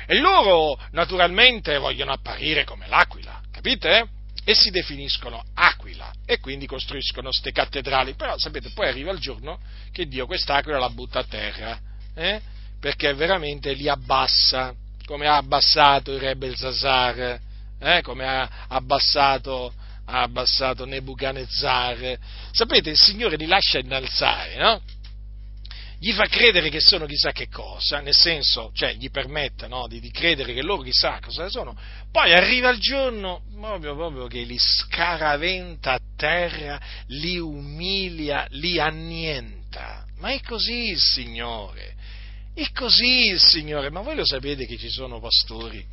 Speaker 1: E loro, naturalmente, vogliono apparire come l'aquila, capite? E si definiscono aquila e quindi costruiscono ste cattedrali, però sapete poi arriva il giorno che Dio quest'aquila la butta a terra, eh? perché veramente li abbassa, come ha abbassato il re Belzazar, eh? come ha abbassato, ha abbassato Nebuchadnezzar. Sapete, il Signore li lascia innalzare, no? Gli fa credere che sono chissà che cosa, nel senso, cioè gli permette no, di, di, credere che loro chissà cosa sono, poi arriva il giorno proprio, proprio che li scaraventa a terra, li umilia, li annienta. Ma è così il Signore, è così il Signore, ma voi lo sapete che ci sono pastori,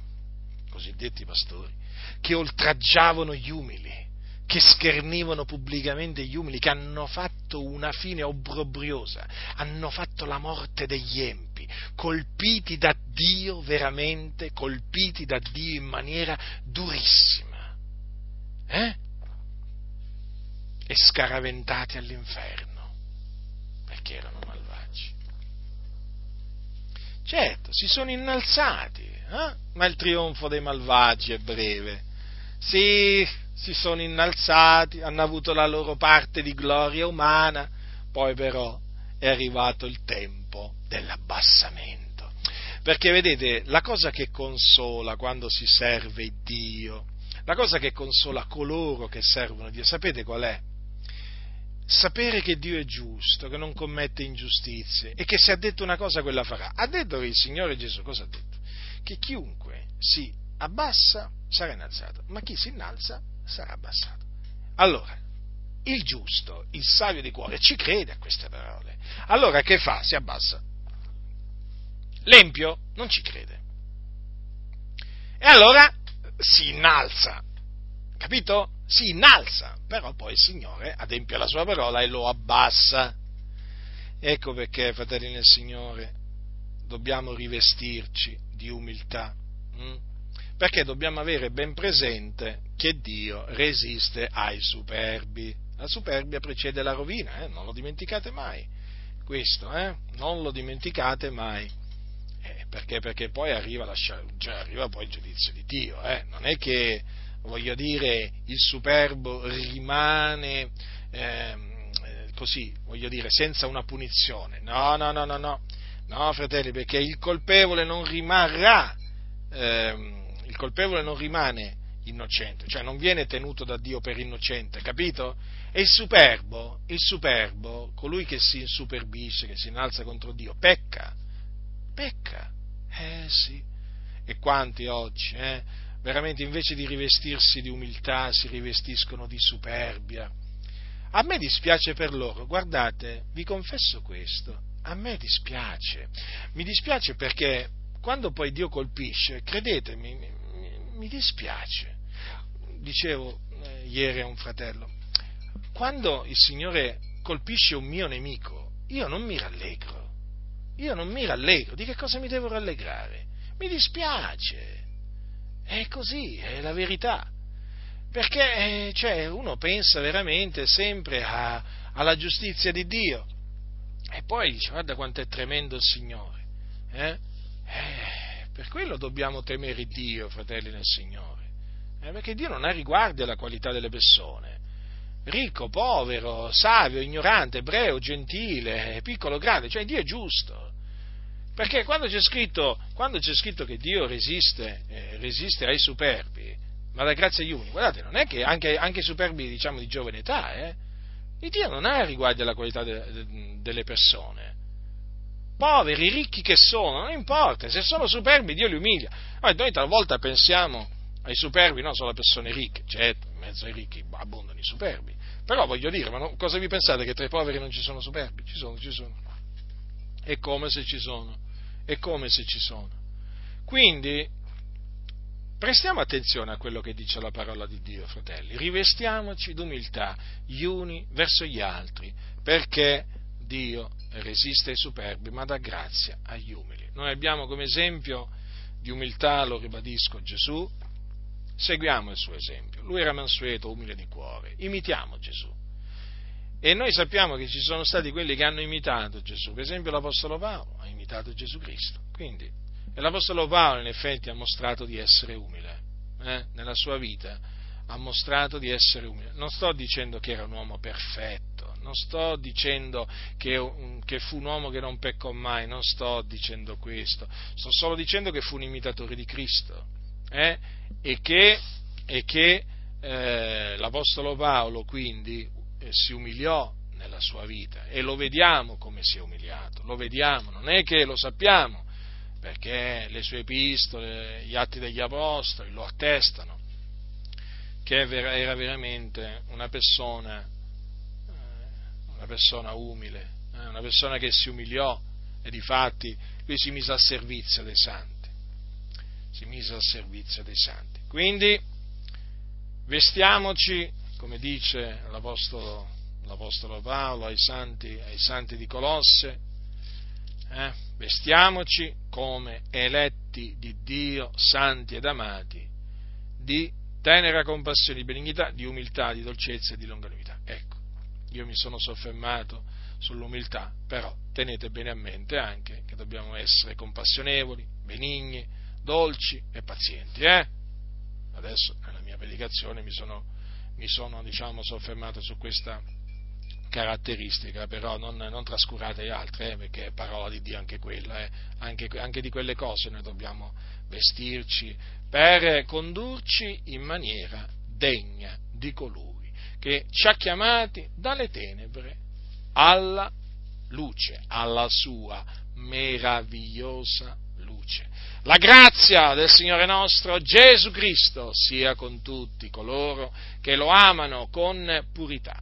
Speaker 1: cosiddetti pastori, che oltraggiavano gli umili che schernivano pubblicamente gli umili, che hanno fatto una fine obbrobriosa, hanno fatto la morte degli empi, colpiti da Dio veramente, colpiti da Dio in maniera durissima, eh? e scaraventati all'inferno, perché erano malvagi. Certo, si sono innalzati, eh? ma il trionfo dei malvagi è breve. Sì, si sono innalzati, hanno avuto la loro parte di gloria umana, poi però è arrivato il tempo dell'abbassamento. Perché vedete, la cosa che consola quando si serve Dio, la cosa che consola coloro che servono Dio, sapete qual è? Sapere che Dio è giusto, che non commette ingiustizie e che se ha detto una cosa quella farà. Ha detto il Signore Gesù, cosa ha detto? Che chiunque si abbassa sarà innalzato, ma chi si innalza sarà abbassato. Allora, il giusto, il savio di cuore, ci crede a queste parole. Allora che fa? Si abbassa. L'empio non ci crede. E allora si innalza, capito? Si innalza, però poi il Signore adempie la sua parola e lo abbassa. Ecco perché, fratelli nel Signore, dobbiamo rivestirci di umiltà. Hm? Perché dobbiamo avere ben presente che Dio resiste ai superbi. La superbia precede la rovina, eh? non lo dimenticate mai. Questo, eh? non lo dimenticate mai. Eh, perché? Perché poi arriva, la, cioè arriva poi il giudizio di Dio. Eh? Non è che, voglio dire, il superbo rimane ehm, così, voglio dire, senza una punizione. No, no, no, no, no. No, fratelli, perché il colpevole non rimarrà, ehm, il colpevole non rimane innocente, cioè non viene tenuto da Dio per innocente, capito? E il superbo, il superbo, colui che si insuperbisce, che si innalza contro Dio, pecca, pecca, eh sì. E quanti oggi, eh, veramente invece di rivestirsi di umiltà, si rivestiscono di superbia. A me dispiace per loro, guardate, vi confesso questo, a me dispiace. Mi dispiace perché quando poi Dio colpisce, credetemi, mi, dispiace. Dicevo eh, ieri a un fratello, quando il Signore colpisce un mio nemico, io non mi rallegro. Io non mi rallegro. Di che cosa mi devo rallegrare? Mi dispiace. È così, è la verità. Perché eh, cioè, uno pensa veramente sempre a, alla giustizia di Dio e poi dice, guarda quanto è tremendo il Signore. Eh? Eh, per quello dobbiamo temere Dio, fratelli nel Signore. Eh, perché Dio non ha riguardi alla qualità delle persone. Ricco, povero, savio, ignorante, ebreo, gentile, piccolo, grande, cioè Dio è giusto. Perché quando c'è scritto, quando c'è scritto che Dio resiste, eh, resiste, ai superbi, ma da grazia agli uni, guardate, non è che anche, anche i superbi, diciamo, di giovane età, eh, Dio non ha riguardo alla qualità de, de, delle persone. Poveri, ricchi che sono, non importa, se sono superbi Dio li umilia. Ma noi talvolta pensiamo ai superbi, non solo a persone ricche, certo, in mezzo ai ricchi abbondano i superbi. Però voglio dire, ma non, cosa vi pensate che tra i poveri non ci sono superbi? Ci sono, ci sono. È come se ci sono. È come se ci sono. Quindi Prestiamo attenzione a quello che dice la parola di Dio, fratelli. Rivestiamoci d'umiltà gli uni verso gli altri, perché Dio resiste ai superbi, ma dà grazia agli umili. Noi abbiamo come esempio di umiltà, lo ribadisco, Gesù. Seguiamo il suo esempio. Lui era mansueto, umile di cuore. Imitiamo Gesù. E noi sappiamo che ci sono stati quelli che hanno imitato Gesù. Per esempio l'Apostolo Paolo ha imitato Gesù Cristo. Quindi e l'Apostolo Paolo in effetti ha mostrato di essere umile, eh? nella sua vita ha mostrato di essere umile. Non sto dicendo che era un uomo perfetto, non sto dicendo che, che fu un uomo che non peccò mai, non sto dicendo questo, sto solo dicendo che fu un imitatore di Cristo eh? e che, e che eh, l'Apostolo Paolo quindi eh, si umiliò nella sua vita. E lo vediamo come si è umiliato, lo vediamo, non è che lo sappiamo, perché le sue epistole, gli atti degli apostoli lo attestano, che era veramente una persona, una persona umile, eh, una persona che si umiliò e di fatti lui si mise al servizio dei santi, si mise al servizio dei santi. Quindi vestiamoci, come dice l'Apostolo, l'Apostolo Paolo ai santi, ai santi di Colosse, eh, vestiamoci come eletti di Dio, santi ed amati, di tenera compassione, di benignità, di umiltà, di dolcezza e di longanimità. Ecco, io mi sono soffermato sull'umiltà, però tenete bene a mente anche che dobbiamo essere compassionevoli, benigni, dolci e pazienti. Eh? Adesso nella mia predicazione mi sono, mi sono diciamo, soffermato su questa caratteristica, però non, non trascurate le altre, eh, perché è parola di Dio anche quella, eh. anche, anche di quelle cose noi dobbiamo vestirci per condurci in maniera degna di colui che ci ha chiamati dalle tenebre alla luce, alla sua meravigliosa luce. La grazia del Signore nostro Gesù Cristo sia con tutti coloro che lo amano con purità.